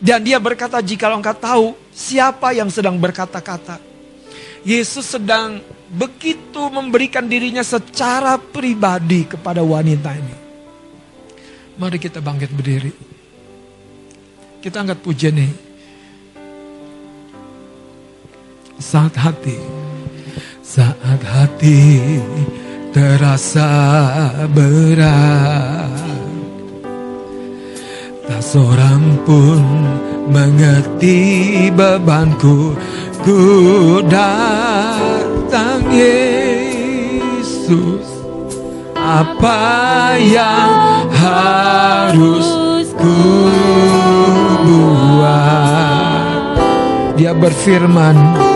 B: Dan dia berkata jikalau engkau tahu siapa yang sedang berkata-kata. Yesus sedang begitu memberikan dirinya secara pribadi kepada wanita ini. Mari kita bangkit berdiri. Kita angkat pujian nih. Saat hati, saat hati terasa berat. Tak seorang pun mengerti bebanku Ku datang Yesus Apa yang harus ku buat Dia berfirman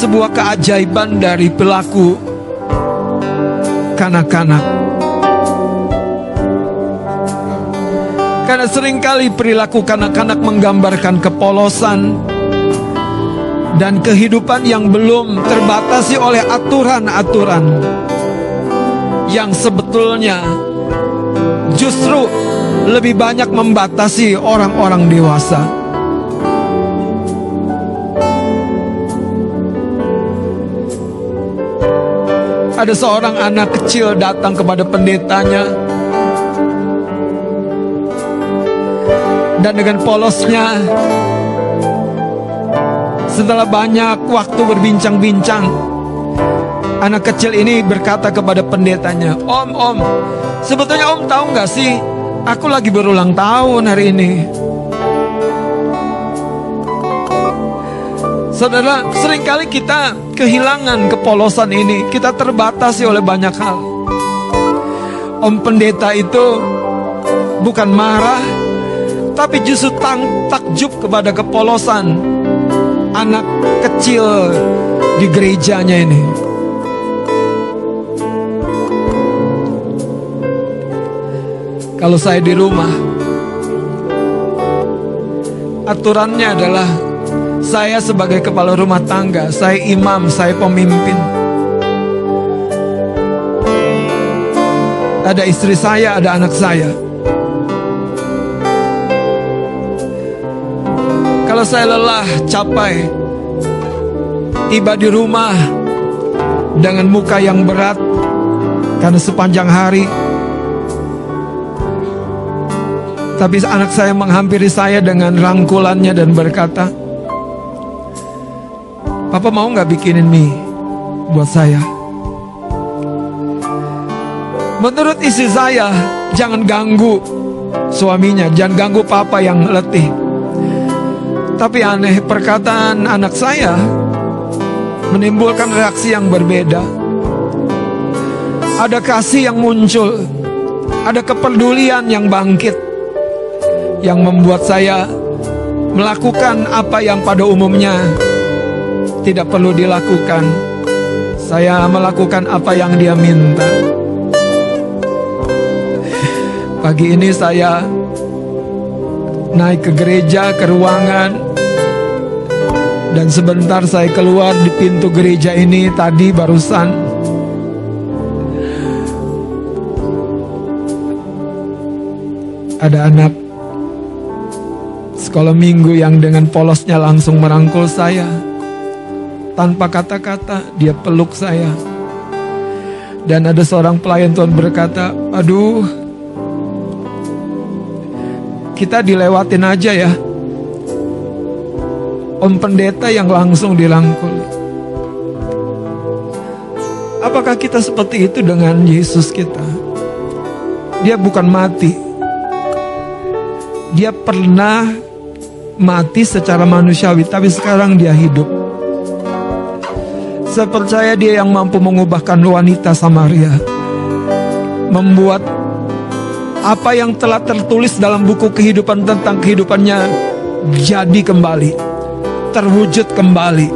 B: sebuah keajaiban dari pelaku kanak-kanak. Karena sering kali perilaku kanak-kanak menggambarkan kepolosan dan kehidupan yang belum terbatasi oleh aturan-aturan yang sebetulnya justru lebih banyak membatasi orang-orang dewasa. Ada seorang anak kecil datang kepada pendetanya dan dengan polosnya setelah banyak waktu berbincang-bincang Anak kecil ini berkata kepada pendetanya, Om, om, sebetulnya om tahu nggak sih, aku lagi berulang tahun hari ini. Saudara, sering kali kita kehilangan kepolosan ini, kita terbatasi oleh banyak hal. Om pendeta itu bukan marah, tapi justru tang takjub kepada kepolosan anak kecil di gerejanya ini. Kalau saya di rumah, aturannya adalah saya sebagai kepala rumah tangga, saya imam, saya pemimpin. Ada istri saya, ada anak saya. Kalau saya lelah, capai, tiba di rumah dengan muka yang berat karena sepanjang hari Tapi anak saya menghampiri saya dengan rangkulannya dan berkata, Papa mau nggak bikinin mie buat saya? Menurut istri saya, jangan ganggu suaminya, jangan ganggu papa yang letih. Tapi aneh perkataan anak saya menimbulkan reaksi yang berbeda. Ada kasih yang muncul, ada kepedulian yang bangkit yang membuat saya melakukan apa yang pada umumnya tidak perlu dilakukan. Saya melakukan apa yang dia minta. Pagi ini saya naik ke gereja, ke ruangan, dan sebentar saya keluar di pintu gereja ini tadi barusan. Ada anak sekolah minggu yang dengan polosnya langsung merangkul saya. Tanpa kata-kata dia peluk saya. Dan ada seorang pelayan Tuhan berkata, aduh kita dilewatin aja ya. Om pendeta yang langsung dirangkul. Apakah kita seperti itu dengan Yesus kita? Dia bukan mati. Dia pernah mati secara manusiawi, tapi sekarang dia hidup. Saya percaya dia yang mampu mengubahkan wanita Samaria. Membuat apa yang telah tertulis dalam buku kehidupan tentang kehidupannya jadi kembali, terwujud kembali.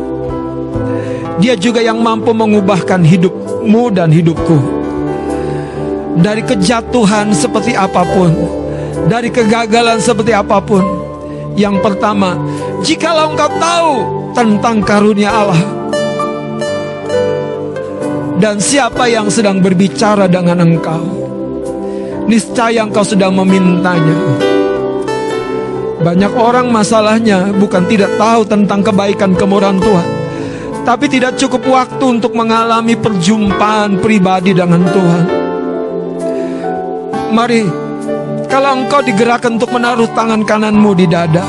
B: Dia juga yang mampu mengubahkan hidupmu dan hidupku. Dari kejatuhan seperti apa pun, dari kegagalan seperti apa pun. Yang pertama, jikalau engkau tahu tentang karunia Allah dan siapa yang sedang berbicara dengan engkau, niscaya engkau sedang memintanya. Banyak orang masalahnya bukan tidak tahu tentang kebaikan kemurahan Tuhan, tapi tidak cukup waktu untuk mengalami perjumpaan pribadi dengan Tuhan. Mari, kalau engkau digerakkan untuk menaruh tangan kananmu di dada,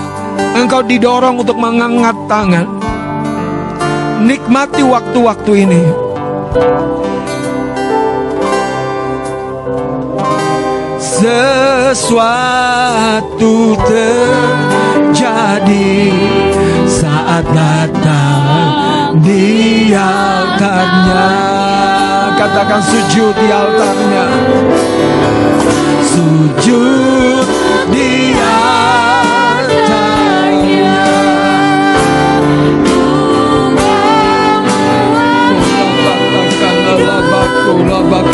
B: engkau didorong untuk mengangkat tangan. Nikmati waktu-waktu ini. Sesuatu terjadi saat datang di altarnya. Katakan sujud di altarnya. Sujud di altarnya. Mari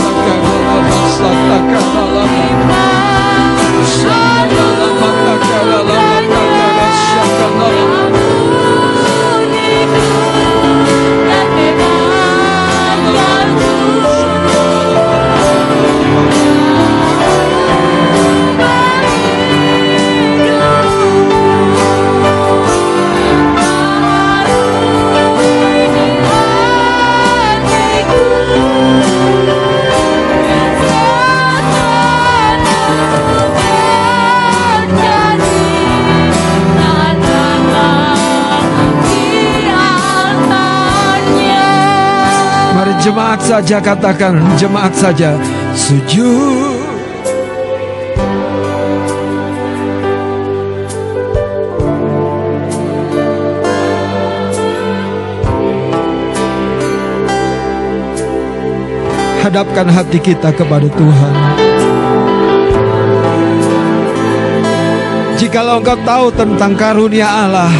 B: jemaat saja katakan jemaat saja sujud. Hadapkan hati kita kepada Tuhan. Jikalau engkau tahu tentang karunia Allah,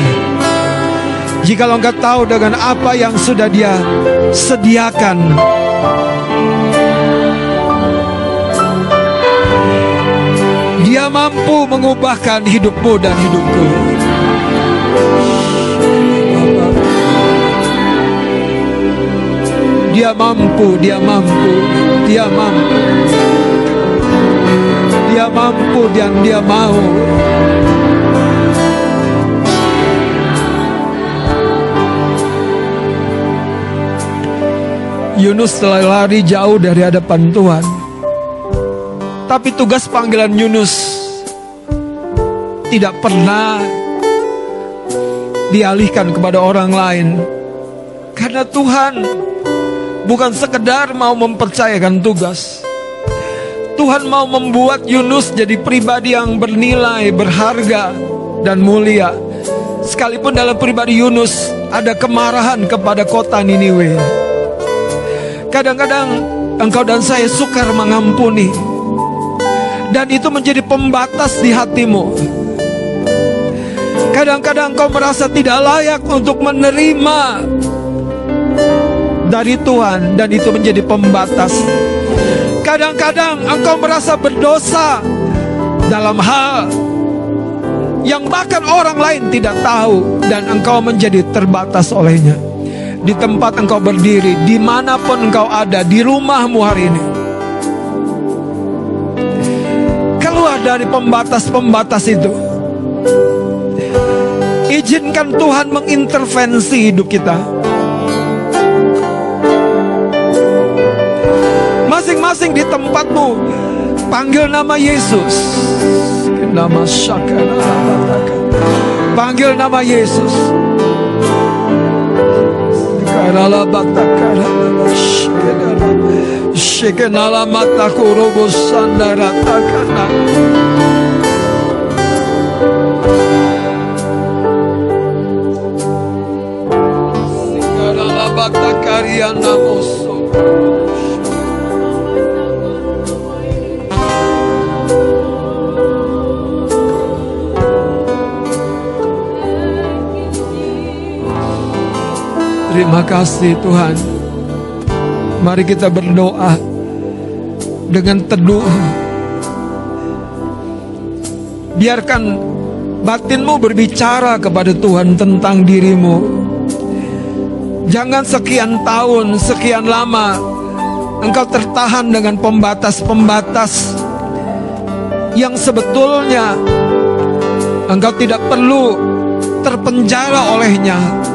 B: jikalau engkau tahu dengan apa yang sudah Dia sediakan, Dia mampu mengubahkan hidupmu dan hidupku. Dia mampu, dia mampu, dia mampu. Dia mampu dan dia mau. Yunus telah lari jauh dari hadapan Tuhan. Tapi tugas panggilan Yunus tidak pernah dialihkan kepada orang lain. Karena Tuhan bukan sekedar mau mempercayakan tugas. Tuhan mau membuat Yunus jadi pribadi yang bernilai, berharga, dan mulia. Sekalipun dalam pribadi Yunus ada kemarahan kepada kota Niniwe. Kadang-kadang engkau dan saya sukar mengampuni. Dan itu menjadi pembatas di hatimu. Kadang-kadang engkau merasa tidak layak untuk menerima dari Tuhan dan itu menjadi pembatas. Kadang-kadang engkau merasa berdosa dalam hal yang bahkan orang lain tidak tahu dan engkau menjadi terbatas olehnya. Di tempat engkau berdiri, di mana pun engkau ada, di rumahmu hari ini. Keluar dari pembatas-pembatas itu. Izinkan Tuhan mengintervensi hidup kita. Masing-masing di tempatmu panggil nama Yesus. Nama Syakana Panggil nama Yesus. Chekenala mata korobo sandara takana. Terima kasih Tuhan. Mari kita berdoa dengan teduh. Biarkan batinmu berbicara kepada Tuhan tentang dirimu. Jangan sekian tahun, sekian lama engkau tertahan dengan pembatas-pembatas yang sebetulnya engkau tidak perlu terpenjara olehnya.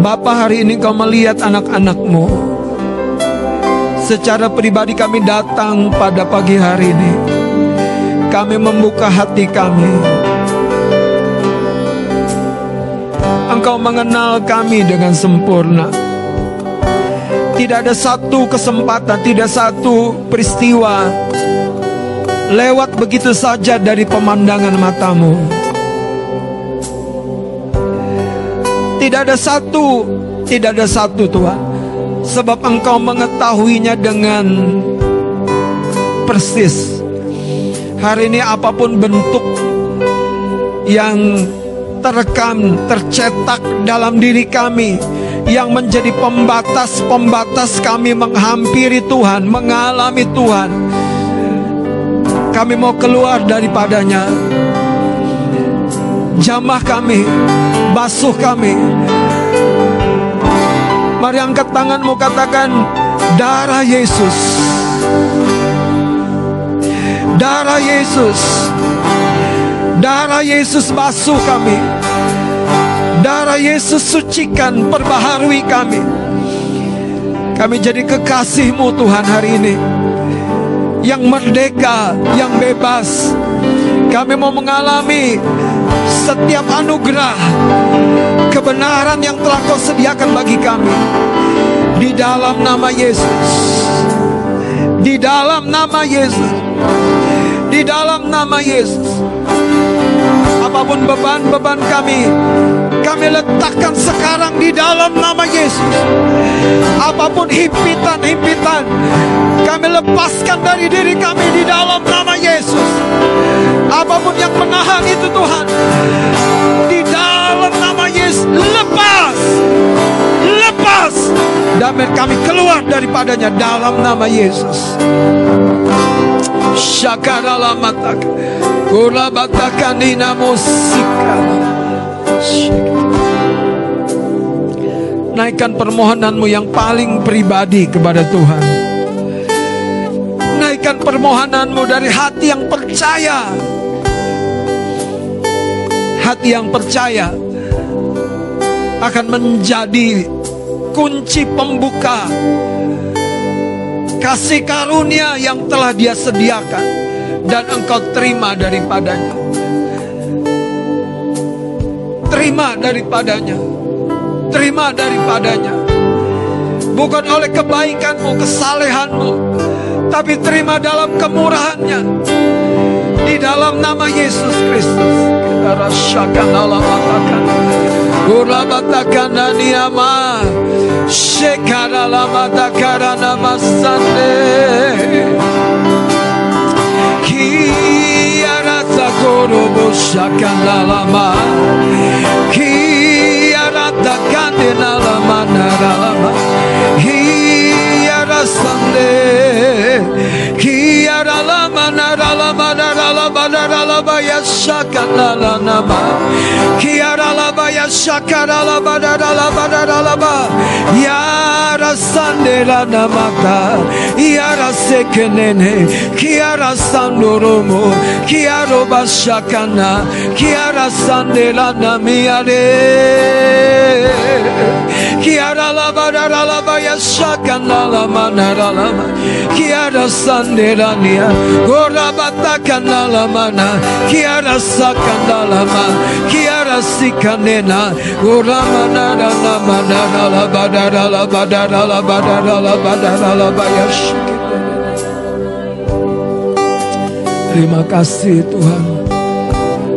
B: Bapak hari ini kau melihat anak-anakmu. Secara pribadi kami datang pada pagi hari ini. Kami membuka hati kami. Engkau mengenal kami dengan sempurna. Tidak ada satu kesempatan, tidak satu peristiwa Lewat begitu saja dari pemandangan matamu Tidak ada satu, tidak ada satu Tuhan. Sebab engkau mengetahuinya dengan persis. Hari ini apa pun bentuk yang terekam, tercetak dalam diri kami yang menjadi pembatas-pembatas kami menghampiri Tuhan, mengalami Tuhan. Kami mau keluar daripadanya. Jamah kami, basuh kami. Mari angkat tanganmu katakan darah Yesus. Darah Yesus. Darah Yesus basuh kami. Darah Yesus sucikan, perbaharui kami. Kami jadi kekasihmu Tuhan hari ini. Yang merdeka, yang bebas. Kami mau mengalami setiap anugerah kebenaran yang telah kau sediakan bagi kami. Di dalam nama Yesus. Di dalam nama Yesus. Di dalam nama Yesus. Apa pun beban-beban kami kami letakkan sekarang di dalam nama Yesus. Apa pun himpitan-himpitan kami lepaskan dari diri kami di dalam nama Yesus apa pun yang menahan itu Tuhan. Di dalam nama Yesus lepas. Lepas. Dan kami keluar daripadanya dalam nama Yesus. Syakarala matak Kula batakanina musika Naikkan permohonanmu yang paling pribadi kepada Tuhan permohonanmu dari hati yang percaya Hati yang percaya Akan menjadi kunci pembuka kasih karunia yang telah dia sediakan dan engkau terima daripadanya. terima daripadanya. Terima daripadanya. Bukan oleh kebaikanmu, kesalehanmu, tapi terima dalam kemurahannya. Di dalam nama Yesus Kristus kita rasakan Allah matakan. Urabatakan niyama. Shekara lama takara nama sande. Kiara takoro shakan lama. Kiara shakan nama. Kiara lama ya shakara lama naralama naralama. Yara sandera namata. Yara sekenene. Kiara sandoromo. Kiaro bashakana. Kiara sandera namiare. Kiara lava rara lava ya shakana lama nara lama. Kiara sandera nia. Gora batakana lama na. Kiara sakana lama. Kiara sikanena. Gora manara nama nara lava dara lava dara lava dara lava dara lava ya shikene. Terima kasih Tuhan.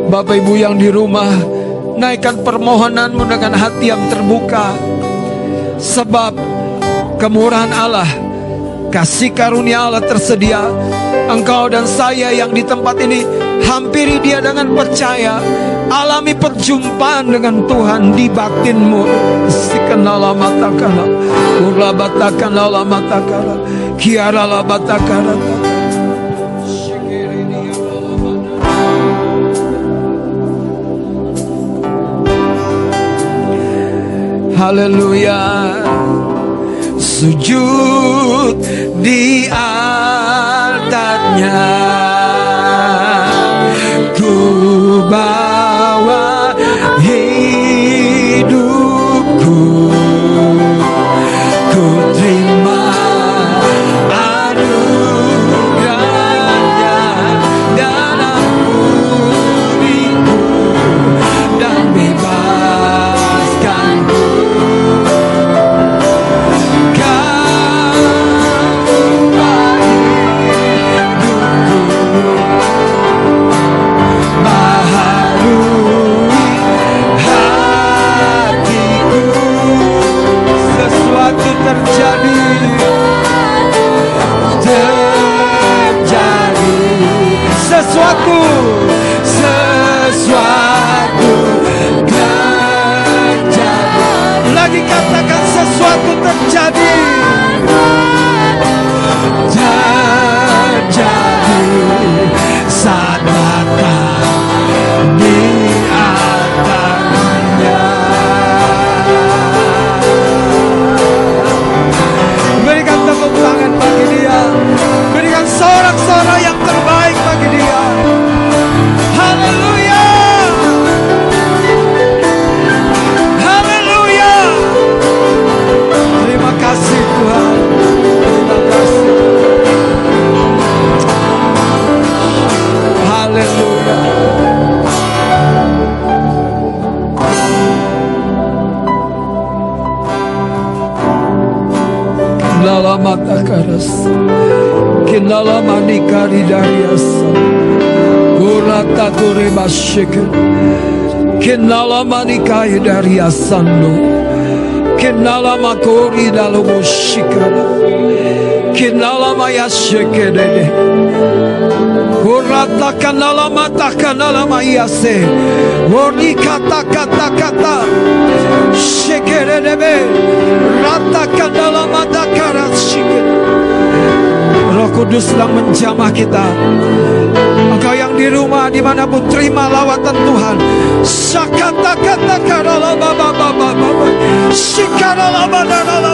B: Bapak Ibu yang di rumah, naikkan permohonanmu dengan hati yang terbuka. Sebab kemurahan Allah, kasih karunia Allah tersedia. Engkau dan saya yang di tempat ini hampiri dia dengan percaya. Alami perjumpaan dengan Tuhan di batinmu. Sikenala matakala, urabatakala matakala, kiarala batakala. Haleluya. Sujud di altarnya. Ku Sesuatu Kinala mata karas. Kinala manikari darias. Gurata kure bashikin. Kinala manikai dariasando. Kinala makori dalomo shikara. Kinala maya shekedede. Kurata kanala mata kanala mayase. Wori kata kata kata. Rata mata karas shiked. Roh Kudus sedang menjamah kita. Engkau yang di rumah di mana pun terima lawatan Tuhan. Sakata kata karala baba baba baba. Shikarala banana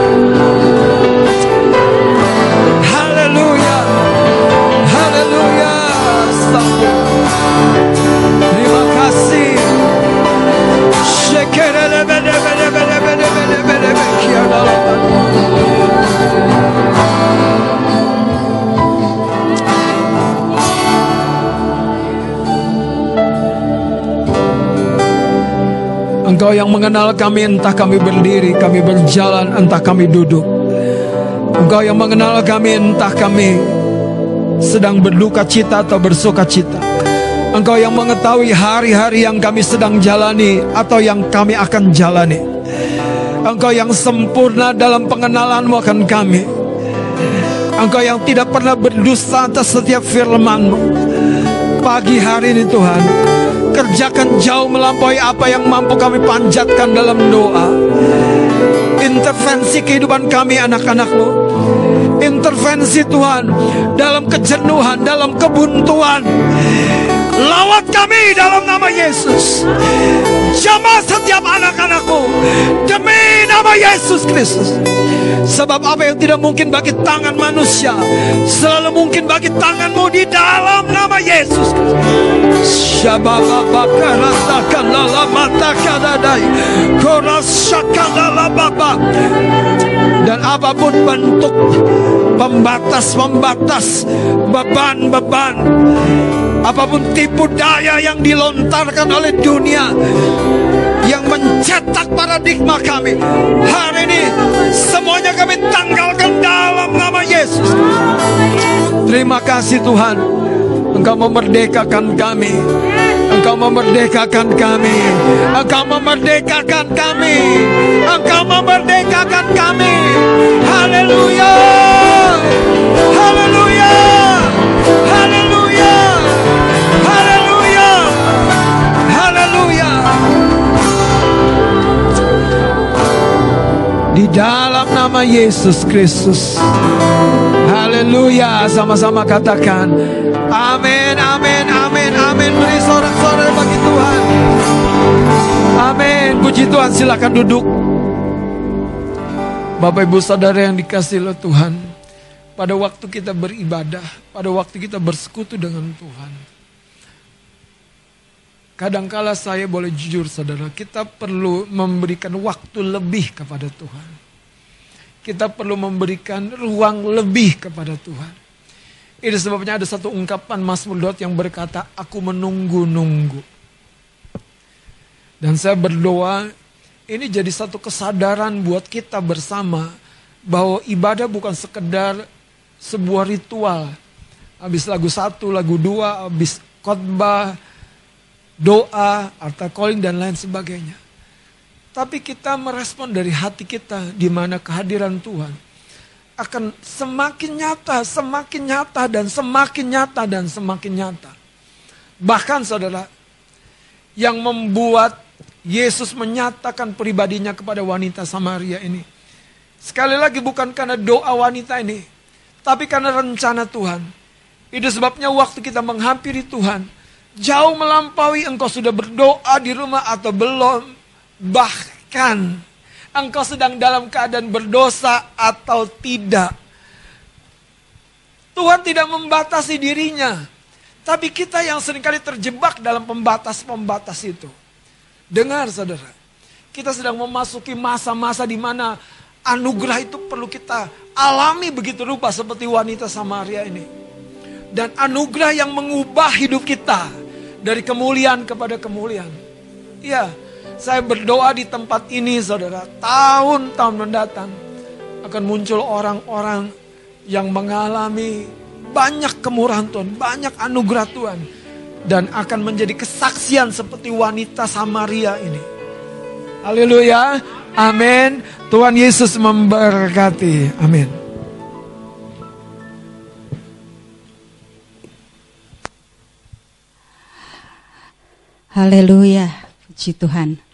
B: Engkau yang mengenal kami entah kami berdiri, kami berjalan, entah kami duduk. Engkau yang mengenal kami entah kami sedang berduka cita atau bersuka cita. Engkau yang mengetahui hari-hari yang kami sedang jalani atau yang kami akan jalani. Engkau yang sempurna dalam pengenalanmu akan kami. Engkau yang tidak pernah berdusta atas setiap firman-Mu. Pagi hari ini Tuhan, kerjakan jauh melampaui apa yang mampu kami panjatkan dalam doa. Intervensi kehidupan kami anak-anakmu. Intervensi Tuhan dalam kejenuhan, dalam kebuntuan. Lawat kami dalam nama Yesus. Jamah setiap anak-anakmu demi nama Yesus Kristus. Sebab apa yang tidak mungkin bagi tangan manusia selalu mungkin bagi tanganmu di dalam nama Yesus. Dan apa pun bentuk pembatas-pembatas beban-beban apa pun tipu daya yang dilontarkan oleh dunia yang mencetak paradigma kami hari ini semuanya kami tanggalkan dalam nama Yesus. Terima kasih Tuhan. Engkau memerdekakan kami. Engkau memerdekakan kami. Engkau memerdekakan kami. Engkau memerdekakan kami. Haleluya. Haleluya nama Yesus Kristus. Haleluya Sama-sama katakan Amin, amin, amin, amin. Beri sorak-sorai bagi Tuhan. Amin. Puji Tuhan silakan duduk. Bapak ibu saudara yang dikasih oleh Tuhan Pada waktu kita beribadah Pada waktu kita bersekutu dengan Tuhan Kadangkala saya boleh jujur saudara Kita perlu memberikan waktu lebih kepada Tuhan Kita perlu memberikan ruang lebih kepada Tuhan. Ini sebabnya ada satu ungkapan Mas Muldot yang berkata Aku menunggu-nunggu. Dan saya berdoa Ini jadi satu kesadaran buat kita bersama Bahwa ibadah bukan sekedar sebuah ritual. Habis lagu satu, lagu dua, habis khotbah, doa, altar calling dan lain sebagainya. Tapi kita merespon dari hati kita di mana kehadiran Tuhan akan semakin nyata, semakin nyata dan semakin nyata dan semakin nyata. Bahkan saudara, yang membuat Yesus menyatakan pribadinya kepada wanita Samaria ini. Sekali lagi bukan karena doa wanita ini, tapi karena rencana Tuhan. Itu sebabnya waktu kita menghampiri Tuhan, jauh melampaui engkau sudah berdoa di rumah atau belum. Bahkan engkau sedang dalam keadaan berdosa atau tidak. Tuhan tidak membatasi dirinya. Tapi kita yang sering kali terjebak dalam pembatas-pembatas itu. Dengar saudara, kita sedang memasuki masa-masa di mana anugerah itu perlu kita alami begitu rupa seperti wanita Samaria ini dan anugerah yang mengubah hidup kita dari kemuliaan kepada kemuliaan. Ya, saya berdoa di tempat ini saudara, tahun-tahun mendatang akan muncul orang-orang yang mengalami banyak kemurahan Tuhan, banyak anugerah Tuhan dan akan menjadi kesaksian seperti wanita Samaria ini. Haleluya. Amin. Tuhan Yesus memberkati. Amin.
A: Haleluya, puji Tuhan.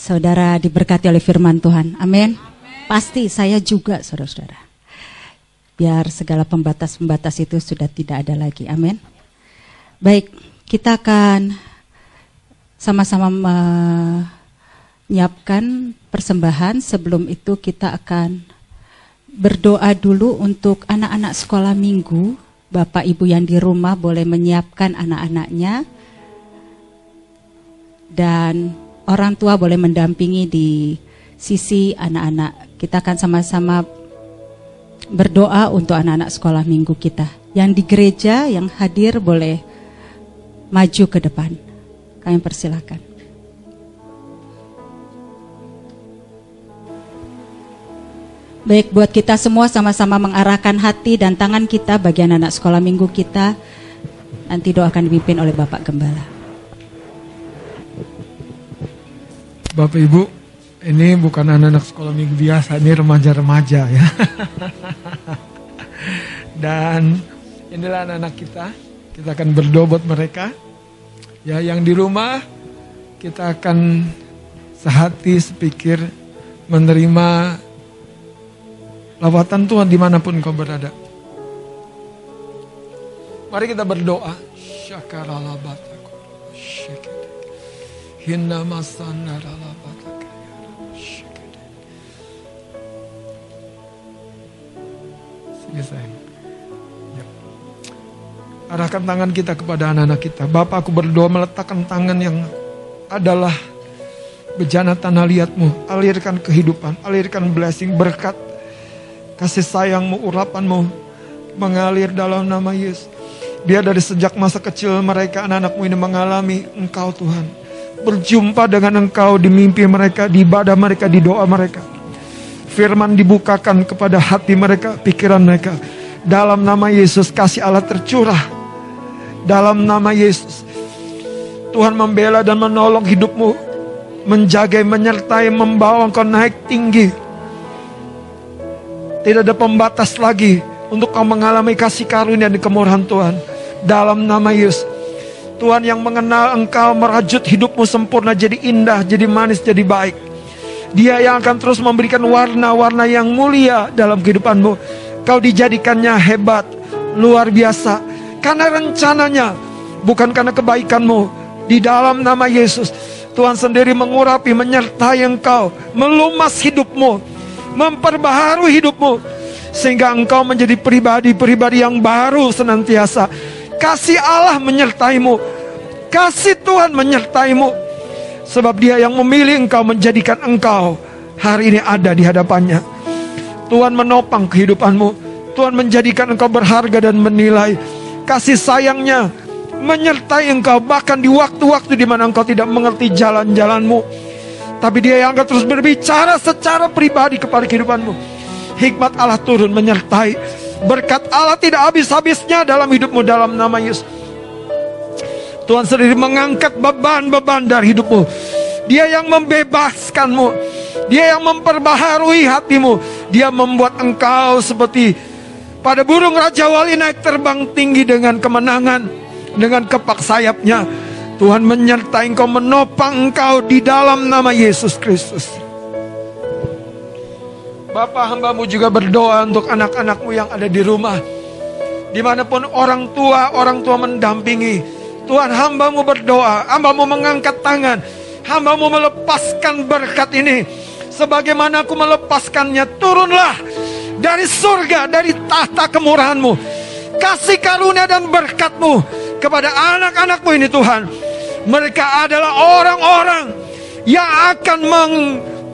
A: Saudara diberkati oleh firman Tuhan. Amin. Pasti saya juga, saudara-saudara. Biar segala pembatas-pembatas itu sudah tidak ada lagi. Amin. Baik, kita akan sama-sama menyiapkan persembahan. Sebelum itu kita akan berdoa dulu untuk anak-anak sekolah minggu. Bapak Ibu yang di rumah boleh menyiapkan anak-anaknya dan orang tua boleh mendampingi di sisi anak-anak. Kita akan sama-sama berdoa untuk anak-anak sekolah minggu kita. Yang di gereja, yang hadir boleh maju ke depan. Kami persilakan. Baik buat kita semua sama-sama mengarahkan hati dan tangan kita bagian anak sekolah minggu kita. Nanti doakan dipimpin oleh Bapak Gembala.
B: Bapak Ibu, ini bukan anak-anak sekolah minggu biasa, ini remaja-remaja ya. Dan inilah anak-anak kita. Kita akan berdoa buat mereka. Ya, yang di rumah kita akan sehati sepikir menerima lawatan Tuhan di mana pun kau berada. Mari kita berdoa. Syakaralabataku. Syekete. Ya. Arahkan tangan kita kepada anak-anak kita. Bapak aku berdoa meletakkan tangan yang adalah bejana tanah liatmu. Alirkan kehidupan, alirkan blessing, berkat. Kasih sayangmu, urapanmu mengalir dalam nama Yesus. Biar dari sejak masa kecil mereka anak-anakmu ini mengalami engkau Tuhan. Berjumpa dengan engkau di mimpi mereka, di ibadah mereka, di doa mereka. Firman dibukakan kepada hati mereka, pikiran mereka. Dalam nama Yesus kasih Allah tercurah. Dalam nama Yesus. Tuhan membela dan menolong hidupmu. Menjaga, menyertai, membawa engkau naik tinggi. Tidak ada pembatas lagi untuk kau mengalami kasih karunia di kemurahan Tuhan. Dalam nama Yesus. Tuhan yang mengenal engkau merajut hidupmu sempurna jadi indah, jadi manis, jadi baik. Dia yang akan terus memberikan warna-warna yang mulia dalam kehidupanmu. Kau dijadikannya hebat, luar biasa. Karena rencananya, bukan karena kebaikanmu. Di dalam nama Yesus, Tuhan sendiri mengurapi, menyertai engkau, melumas hidupmu, memperbaharui hidupmu. Sehingga engkau menjadi pribadi-pribadi yang baru senantiasa. Kasih Allah menyertaimu. Kasih Tuhan menyertaimu. Sebab dia yang memilih engkau menjadikan engkau hari ini ada di hadapannya. Tuhan menopang kehidupanmu. Tuhan menjadikan engkau berharga dan menilai. Kasih sayangnya menyertai engkau bahkan di waktu-waktu di mana engkau tidak mengerti jalan-jalanmu. Tapi dia yang akan terus berbicara secara pribadi kepada kehidupanmu. Hikmat Allah turun menyertai. Berkat Allah tidak habis-habisnya dalam hidupmu dalam nama Yesus. Tuhan sendiri mengangkat beban-beban dari hidupmu. Dia yang membebaskanmu. Dia yang memperbaharui hatimu. Dia membuat engkau seperti pada burung Raja Wali naik terbang tinggi dengan kemenangan. Dengan kepak sayapnya. Tuhan menyertai engkau, menopang engkau di dalam nama Yesus Kristus. Bapak hambamu juga berdoa untuk anak-anakmu yang ada di rumah. Di mana pun orang tua, orang tua mendampingi. Tuhan hambamu berdoa, hambamu mengangkat tangan. Hambamu melepaskan berkat ini. Sebagaimana aku melepaskannya, turunlah dari surga, dari tahta kemurahanmu. Kasih karunia dan berkatmu kepada anak-anakmu ini Tuhan. Mereka adalah orang-orang yang akan meng,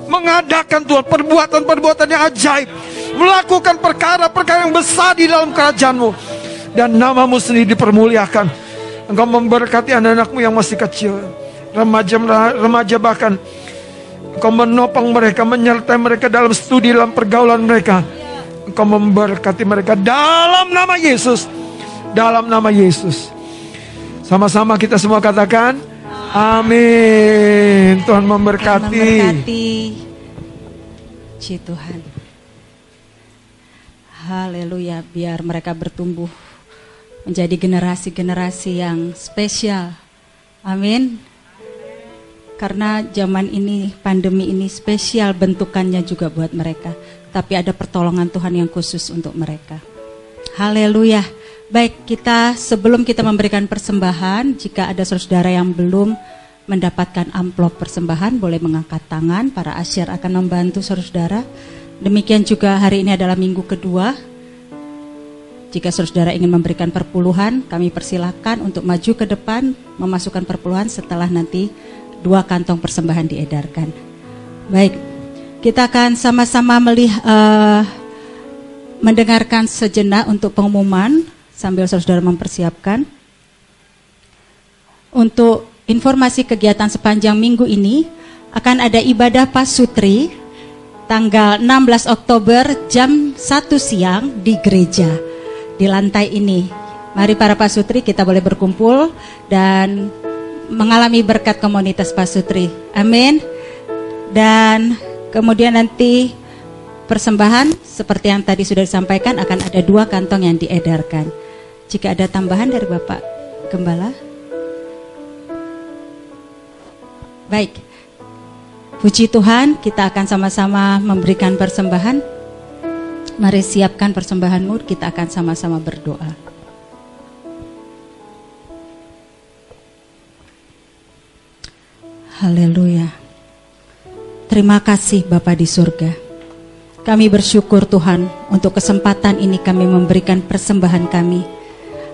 B: mengadakan Tuhan perbuatan-perbuatan yang ajaib. Melakukan perkara-perkara yang besar di dalam kerajaanmu. Dan namamu sendiri dipermuliakan. Engkau memberkati anak-anakmu yang masih kecil. Remaja, remaja bahkan. Engkau menopang mereka, menyertai mereka dalam studi, dalam pergaulan mereka. Engkau memberkati mereka dalam nama Yesus. Dalam nama Yesus. Sama-sama kita semua katakan, Amin. Tuhan
A: Tuhan
B: memberkati.
A: memberkati. Puji Tuhan. Haleluya, biar mereka bertumbuh menjadi generasi-generasi yang spesial. Amin. Karena zaman ini, pandemi ini spesial bentukannya juga buat mereka. Tapi ada pertolongan Tuhan yang khusus untuk mereka. Haleluya. Baik, kita sebelum kita memberikan persembahan, jika ada saudara yang belum mendapatkan amplop persembahan, boleh mengangkat tangan. Para asyir akan membantu saudara. Demikian juga hari ini adalah minggu kedua. Jika saudara ingin memberikan perpuluhan, kami persilahkan untuk maju ke depan, memasukkan perpuluhan setelah nanti dua kantong persembahan diedarkan. Baik, kita akan sama-sama melihat, eh, mendengarkan sejenak untuk pengumuman sambil saudara mempersiapkan. Untuk informasi kegiatan sepanjang minggu ini akan ada ibadah pasutri tanggal 16 Oktober jam 1 siang di gereja di lantai ini. Mari para pasutri kita boleh berkumpul dan mengalami berkat komunitas pasutri. Amin. Dan kemudian nanti persembahan seperti yang tadi sudah disampaikan akan ada dua kantong yang diedarkan. Jika ada tambahan dari Bapak Gembala. Baik. Puji Tuhan, kita akan sama-sama memberikan persembahan. Mari siapkan persembahanmu, kita akan sama-sama berdoa. Haleluya. Terima kasih Bapa di surga. Kami bersyukur Tuhan untuk kesempatan ini kami memberikan persembahan kami.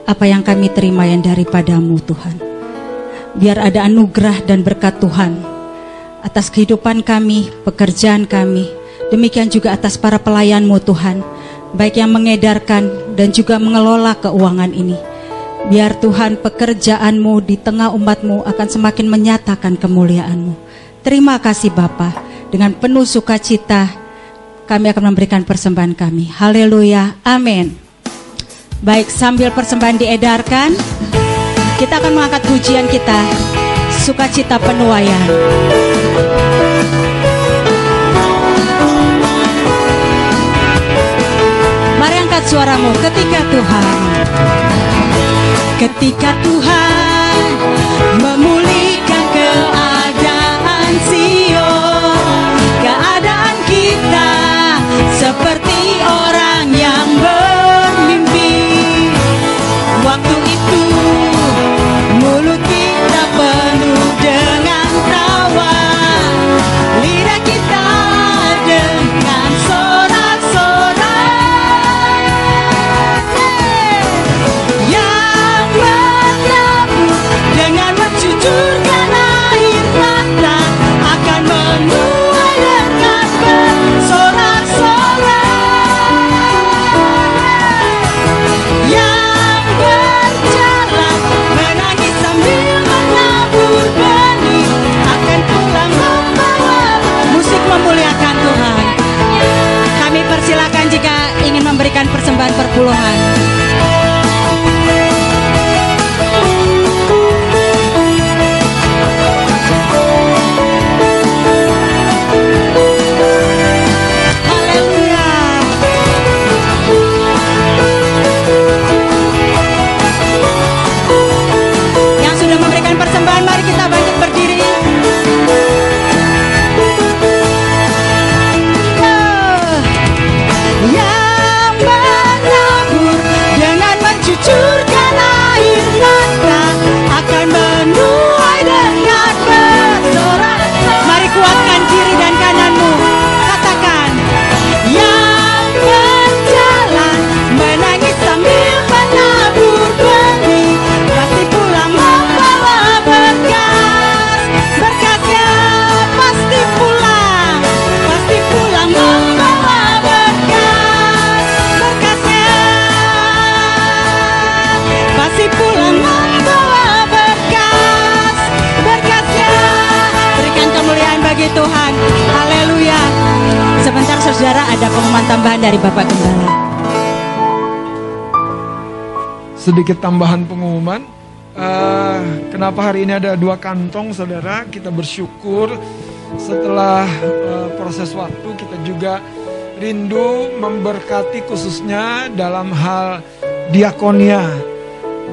A: Apa yang kami terima yang daripadamu Tuhan. Biar ada anugerah dan berkat Tuhan atas kehidupan kami, pekerjaan kami. Demikian juga atas para pelayanmu Tuhan. Baik yang mengedarkan dan juga mengelola keuangan ini. Biar Tuhan pekerjaanmu di tengah umatmu akan semakin menyatakan kemuliaanmu. Terima kasih Bapa. Dengan penuh sukacita kami akan memberikan persembahan kami. Haleluya. Amin. Baik, sambil persembahan diedarkan, kita akan mengangkat pujian kita. Sukacita penuaian. Mari angkat suaramu ketika Tuhan Ketika Tuhan memulihkan tambahan
B: pengumuman. Eh, kenapa hari ini ada dua kantong, saudara? Kita bersyukur setelah eh, proses waktu kita juga rindu memberkati khususnya dalam hal diakonia.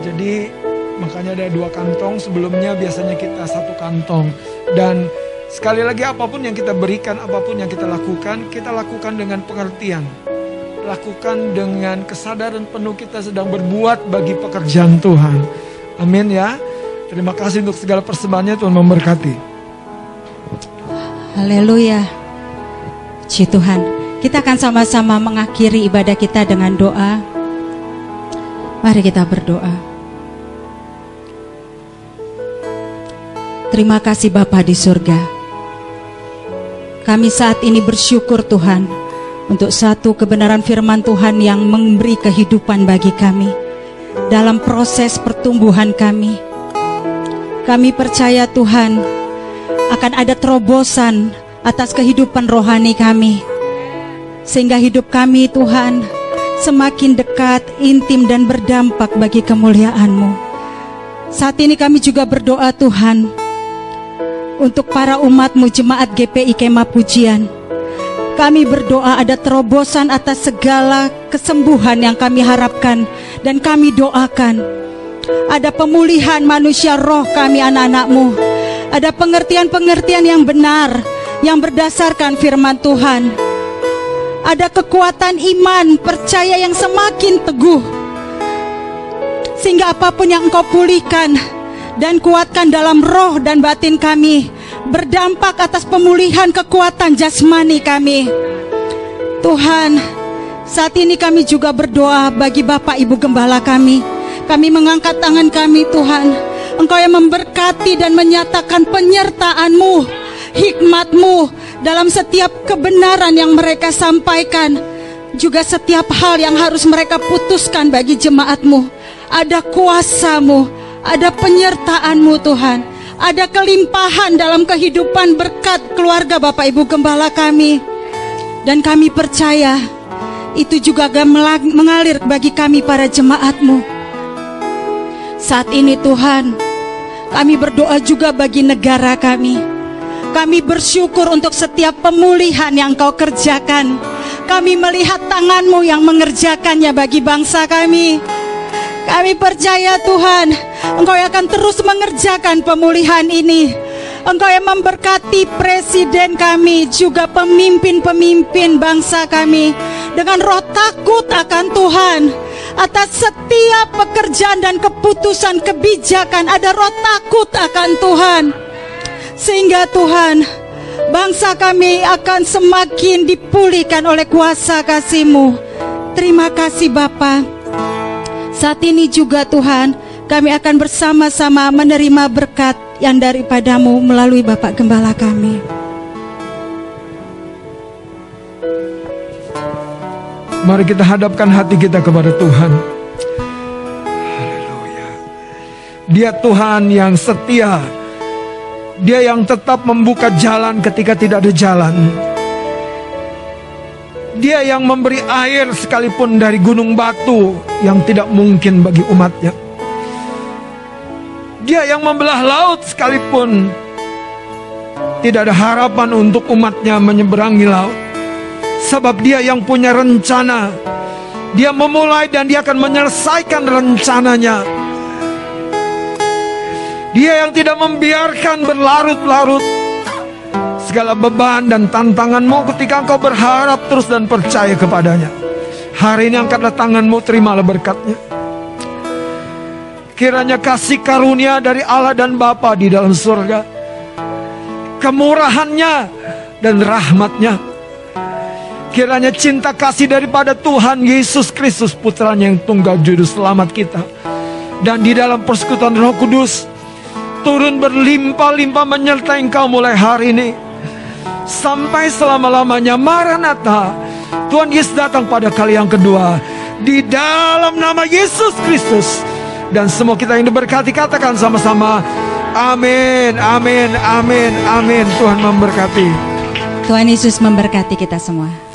B: Jadi makanya ada dua kantong. Sebelumnya biasanya kita satu kantong dan sekali lagi apa pun yang kita berikan, apa pun yang kita lakukan, kita lakukan dengan pengertian lakukan dengan kesadaran penuh kita sedang berbuat bagi pekerjaan Tuhan. Amin ya. Terima kasih untuk segala persembahannya Tuhan memberkati.
A: Haleluya. Puji Tuhan. Kita akan sama-sama mengakhiri ibadah kita dengan doa. Mari kita berdoa. Terima kasih Bapa di surga. Kami saat ini bersyukur Tuhan untuk satu kebenaran firman Tuhan yang memberi kehidupan bagi kami dalam proses pertumbuhan kami. Kami percaya Tuhan akan ada terobosan atas kehidupan rohani kami. Sehingga hidup kami Tuhan semakin dekat, intim dan berdampak bagi kemuliaan-Mu. Saat ini kami juga berdoa Tuhan untuk para umat-Mu jemaat GPI Kemah Pujian. Kami berdoa ada terobosan atas segala kesembuhan yang kami harapkan dan kami doakan. Ada pemulihan manusia roh kami anak-anakmu. Ada pengertian-pengertian yang benar yang berdasarkan firman Tuhan. Ada kekuatan iman, percaya yang semakin teguh. Sehingga apa pun yang engkau pulihkan dan kuatkan dalam roh dan batin kami berdampak atas pemulihan kekuatan jasmani kami. Tuhan, saat ini kami juga berdoa bagi Bapak Ibu Gembala kami. Kami mengangkat tangan kami Tuhan. Engkau yang memberkati dan menyatakan penyertaan-Mu, hikmat-Mu dalam setiap kebenaran yang mereka sampaikan. Juga setiap hal yang harus mereka putuskan bagi jemaat-Mu. Ada kuasa-Mu, ada penyertaan-Mu Tuhan. Ada kelimpahan dalam kehidupan berkat keluarga Bapak Ibu Gembala kami. Dan kami percaya itu juga akan mengalir bagi kami para jemaat-Mu. Saat ini Tuhan, kami berdoa juga bagi negara kami. Kami bersyukur untuk setiap pemulihan yang kau kerjakan. Kami melihat tangan-Mu yang mengerjakannya bagi bangsa kami. Kami percaya Tuhan, Engkau yang akan terus mengerjakan pemulihan ini. Engkau yang memberkati presiden kami, juga pemimpin-pemimpin bangsa kami dengan roh takut akan Tuhan. Atas setiap pekerjaan dan keputusan kebijakan ada roh takut akan Tuhan. Sehingga Tuhan, bangsa kami akan semakin dipulihkan oleh kuasa kasih-Mu. Terima kasih Bapak. Saat ini juga Tuhan, kami akan bersama-sama menerima berkat yang daripadamu melalui Bapak Gembala kami.
B: Mari kita hadapkan hati kita kepada Tuhan. Haleluya. Dia Tuhan yang setia. Dia yang tetap membuka jalan ketika tidak ada jalan. Dia yang memberi air sekalipun dari gunung batu yang tidak mungkin bagi umatnya. Dia yang membelah laut sekalipun tidak ada harapan untuk umatnya menyeberangi laut. Sebab dia yang punya rencana. Dia memulai dan dia akan menyelesaikan rencananya. Dia yang tidak membiarkan berlarut-larut segala beban dan tantanganmu ketika engkau berharap terus dan percaya kepadanya. Hari ini angkatlah tanganmu, terimalah berkatnya. Kiranya kasih karunia dari Allah dan Bapa di dalam surga. Kemurahannya dan rahmatnya. Kiranya cinta kasih daripada Tuhan Yesus Kristus putranya yang tunggal juru selamat kita. Dan di dalam persekutuan roh kudus. Turun berlimpah-limpah menyertai engkau mulai hari ini. Sampai selama-lamanya Maranatha. Tuhan Yesus datang pada kali yang kedua. Di dalam nama Yesus Kristus. Dan semua kita yang diberkati katakan sama-sama. Amin, amin, amin, amin. Tuhan memberkati.
A: Tuhan Yesus memberkati kita semua.